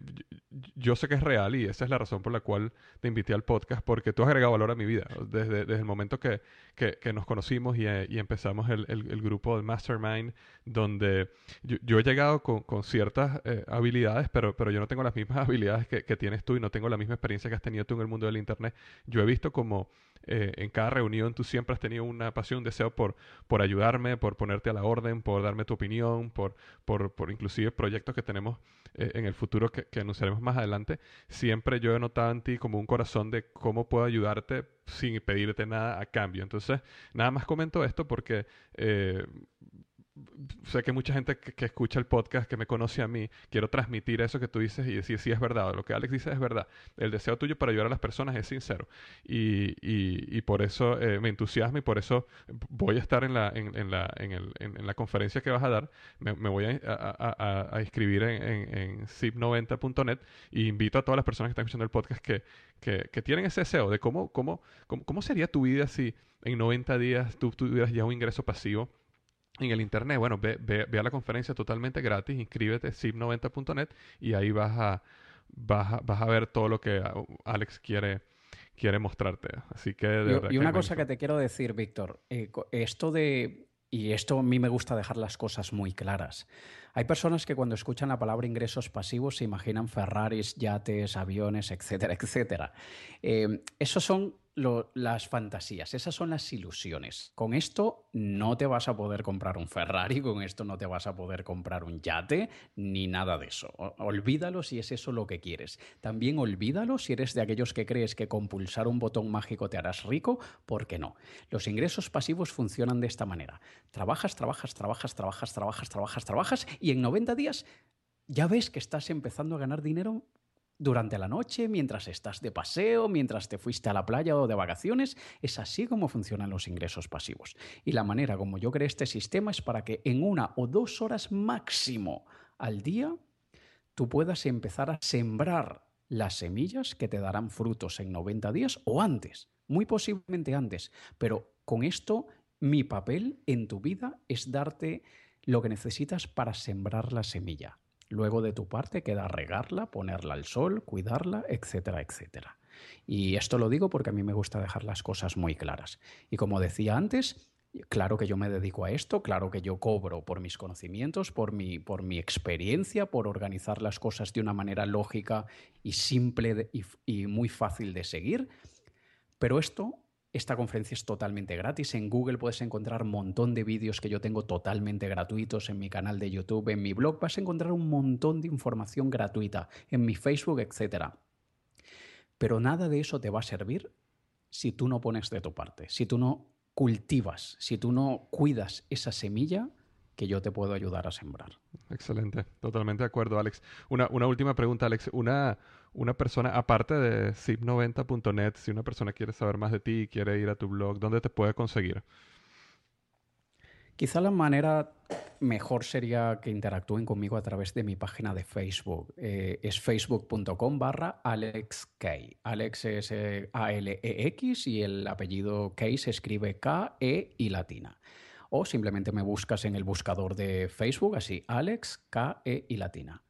A: yo sé que es real y esa es la razón por la cual te invité al podcast, porque tú has agregado valor a mi vida. Desde, desde el momento que, que, nos conocimos y, y empezamos el, grupo de Mastermind, donde yo, he llegado con, ciertas eh, habilidades, pero, pero yo no tengo las mismas habilidades que, tienes tú y no tengo la misma experiencia que has tenido tú en el mundo del Internet. Yo he visto como eh, en cada reunión tú siempre has tenido una pasión, un deseo por, por ayudarme, por ponerte a la orden, por darme tu opinión, por, por, por inclusive proyectos que tenemos eh, en el futuro que, que anunciaremos más adelante. Siempre yo he notado en ti como un corazón de cómo puedo ayudarte sin pedirte nada a cambio. Entonces, nada más comento esto porque eh, sé que mucha gente que, escucha el podcast, que me conoce a mí, quiero transmitir eso que tú dices y decir, sí, es verdad, lo que Alex dice es verdad. El deseo tuyo para ayudar a las personas es sincero. Y, y, por eso eh, me entusiasma y por eso voy a estar en la, en, la, en, el, en, la conferencia que vas a dar. Me, voy a, a, a, en, en, zip90.net e invito a todas las personas que están escuchando el podcast que, que, que tienen ese deseo de cómo, cómo, cómo, cómo sería tu vida si en 90 días tú tuvieras ya un ingreso pasivo en el internet. Bueno, ve, ve, a la conferencia totalmente gratis, inscríbete zip90.net y ahí vas a, vas vas a ver todo lo que Alex quiere, quiere mostrarte. Así que...
B: y, una cosa que te quiero decir, Víctor, eh, esto de... Y esto a mí me gusta dejar las cosas muy claras. Hay personas que cuando escuchan la palabra ingresos pasivos se imaginan Ferraris, yates, aviones, etcétera, etcétera. Eh, esos son las fantasías, esas son las ilusiones. Con esto no te vas a poder comprar un Ferrari, con esto no te vas a poder comprar un yate, ni nada de eso. Olvídalo si es eso lo que quieres. También olvídalo si eres de aquellos que crees que con pulsar un botón mágico te harás rico, porque no. Los ingresos pasivos funcionan de esta manera. Trabajas, trabajas, trabajas, trabajas, trabajas, trabajas, trabajas y en 90 días ya ves que estás empezando a ganar dinero durante la noche, mientras estás de paseo, mientras te fuiste a la playa o de vacaciones. Es así como funcionan los ingresos pasivos. Y la manera como yo creé este sistema es para que en una o dos horas máximo al día tú puedas empezar a sembrar las semillas que te darán frutos en 90 días o antes, muy posiblemente antes. Pero con esto, mi papel en tu vida es darte lo que necesitas para sembrar la semilla. Luego de tu parte queda regarla, ponerla al sol, cuidarla, etcétera, etcétera. Y esto lo digo porque a mí me gusta dejar las cosas muy claras. Y como decía antes, Claro que yo me dedico a esto, claro que yo cobro por mis conocimientos, por mi, por mi experiencia, por organizar las cosas de una manera lógica y simple y muy fácil de seguir. Pero esto esta conferencia es totalmente gratis. En Google puedes encontrar un montón de vídeos que yo tengo totalmente gratuitos en mi canal de YouTube, en mi blog. Vas a encontrar un montón de información gratuita en mi Facebook, etc. Pero nada de eso te va a servir si tú no pones de tu parte, si tú no cultivas, si tú no cuidas esa semilla que yo te puedo ayudar a sembrar.
A: Excelente, totalmente de acuerdo, Alex. Una, una última pregunta, Alex. Una, una persona, aparte de zip90.net, si una persona quiere saber más de ti, quiere ir a tu blog, ¿dónde te puede conseguir?
B: Quizá la manera mejor sería que interactúen conmigo a través de mi página de Facebook. Eh, es facebook.com barra Alex Alex es eh, A-L-E-X y el apellido Kay se escribe K-E y latina. O simplemente me buscas en el buscador de Facebook, así Alex K-E y latina.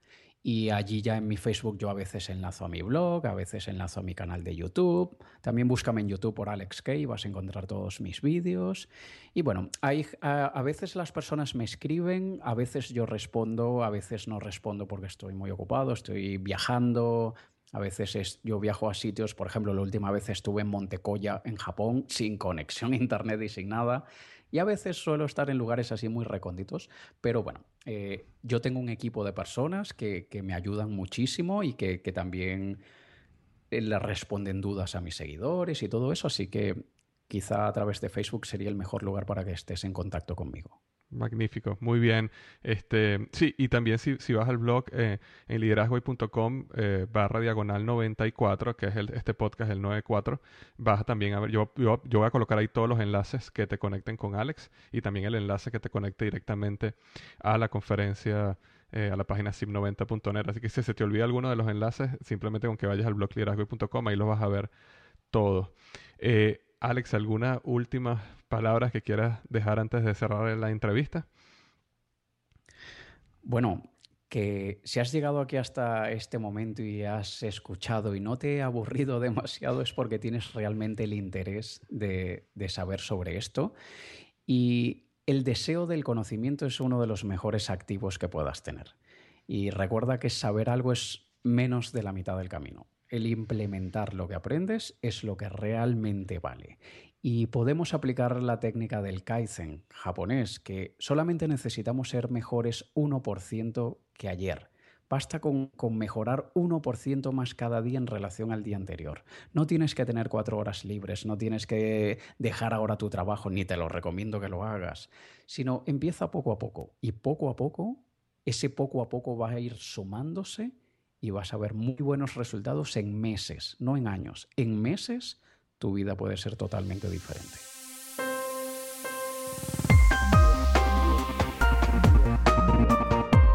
B: Y allí ya en mi Facebook yo a veces enlazo a mi blog, a veces enlazo a mi canal de YouTube. También búscame en YouTube por Alex Kay, vas a encontrar todos mis vídeos. Y bueno, hay, a, veces las personas me escriben, a veces yo respondo, a veces no respondo porque estoy muy ocupado, estoy viajando. A veces es, yo viajo a sitios, por ejemplo, la última vez estuve en Montecoya, en Japón, sin conexión a internet y sin nada. Y a veces suelo estar en lugares así muy recónditos, pero bueno, eh, yo tengo un equipo de personas que, me ayudan muchísimo y que, que también eh, le responden dudas a mis seguidores y todo eso, así que quizá a través de Facebook sería el mejor lugar para que estés en contacto conmigo.
A: Magnífico, muy bien. Este, sí, y también si, si vas al blog eh, en liderazgoy.com eh, barra diagonal 94, que es el, este podcast, el 94, vas también a ver, yo, yo, yo, voy a colocar ahí todos los enlaces que te conecten con Alex y también el enlace que te conecte directamente a la conferencia, eh, a la página sim90.net. Así que si se te olvida alguno de los enlaces, simplemente con que vayas al blog liderazgoy.com, ahí los vas a ver todos. Eh, Alex, ¿alguna última palabras que quieras dejar antes de cerrar la entrevista?
B: Bueno, que si has llegado aquí hasta este momento y has escuchado y no te he aburrido demasiado es porque tienes realmente el interés de, de saber sobre esto. Y el deseo del conocimiento es uno de los mejores activos que puedas tener. Y recuerda que saber algo es menos de la mitad del camino el implementar lo que aprendes es lo que realmente vale. Y podemos aplicar la técnica del Kaizen japonés, que solamente necesitamos ser mejores 1% que ayer. Basta con, mejorar 1% más cada día en relación al día anterior. No tienes que tener cuatro horas libres, no tienes que dejar ahora tu trabajo, ni te lo recomiendo que lo hagas, sino empieza poco a poco. Y poco a poco, ese poco a poco va a ir sumándose y vas a ver muy buenos resultados en meses, no en años. En meses tu vida puede ser totalmente diferente.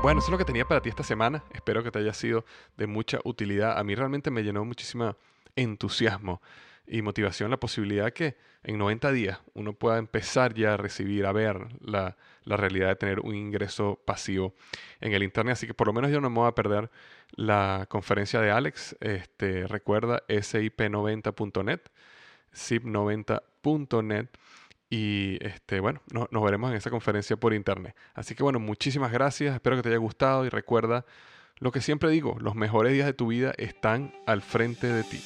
A: Bueno, eso es lo que tenía para ti esta semana. Espero que te haya sido de mucha utilidad. A mí realmente me llenó muchísimo entusiasmo y motivación la posibilidad que en 90 días uno pueda empezar ya a recibir, a ver la, la, realidad de tener un ingreso pasivo en el Internet. Así que por lo menos yo no me voy a perder la conferencia de Alex. Este, recuerda sip90.net, sip90.net. Y este, bueno, nos veremos en esa conferencia por internet. Así que bueno, muchísimas gracias. Espero que te haya gustado y recuerda lo que siempre digo, los mejores días de tu vida están al frente de ti.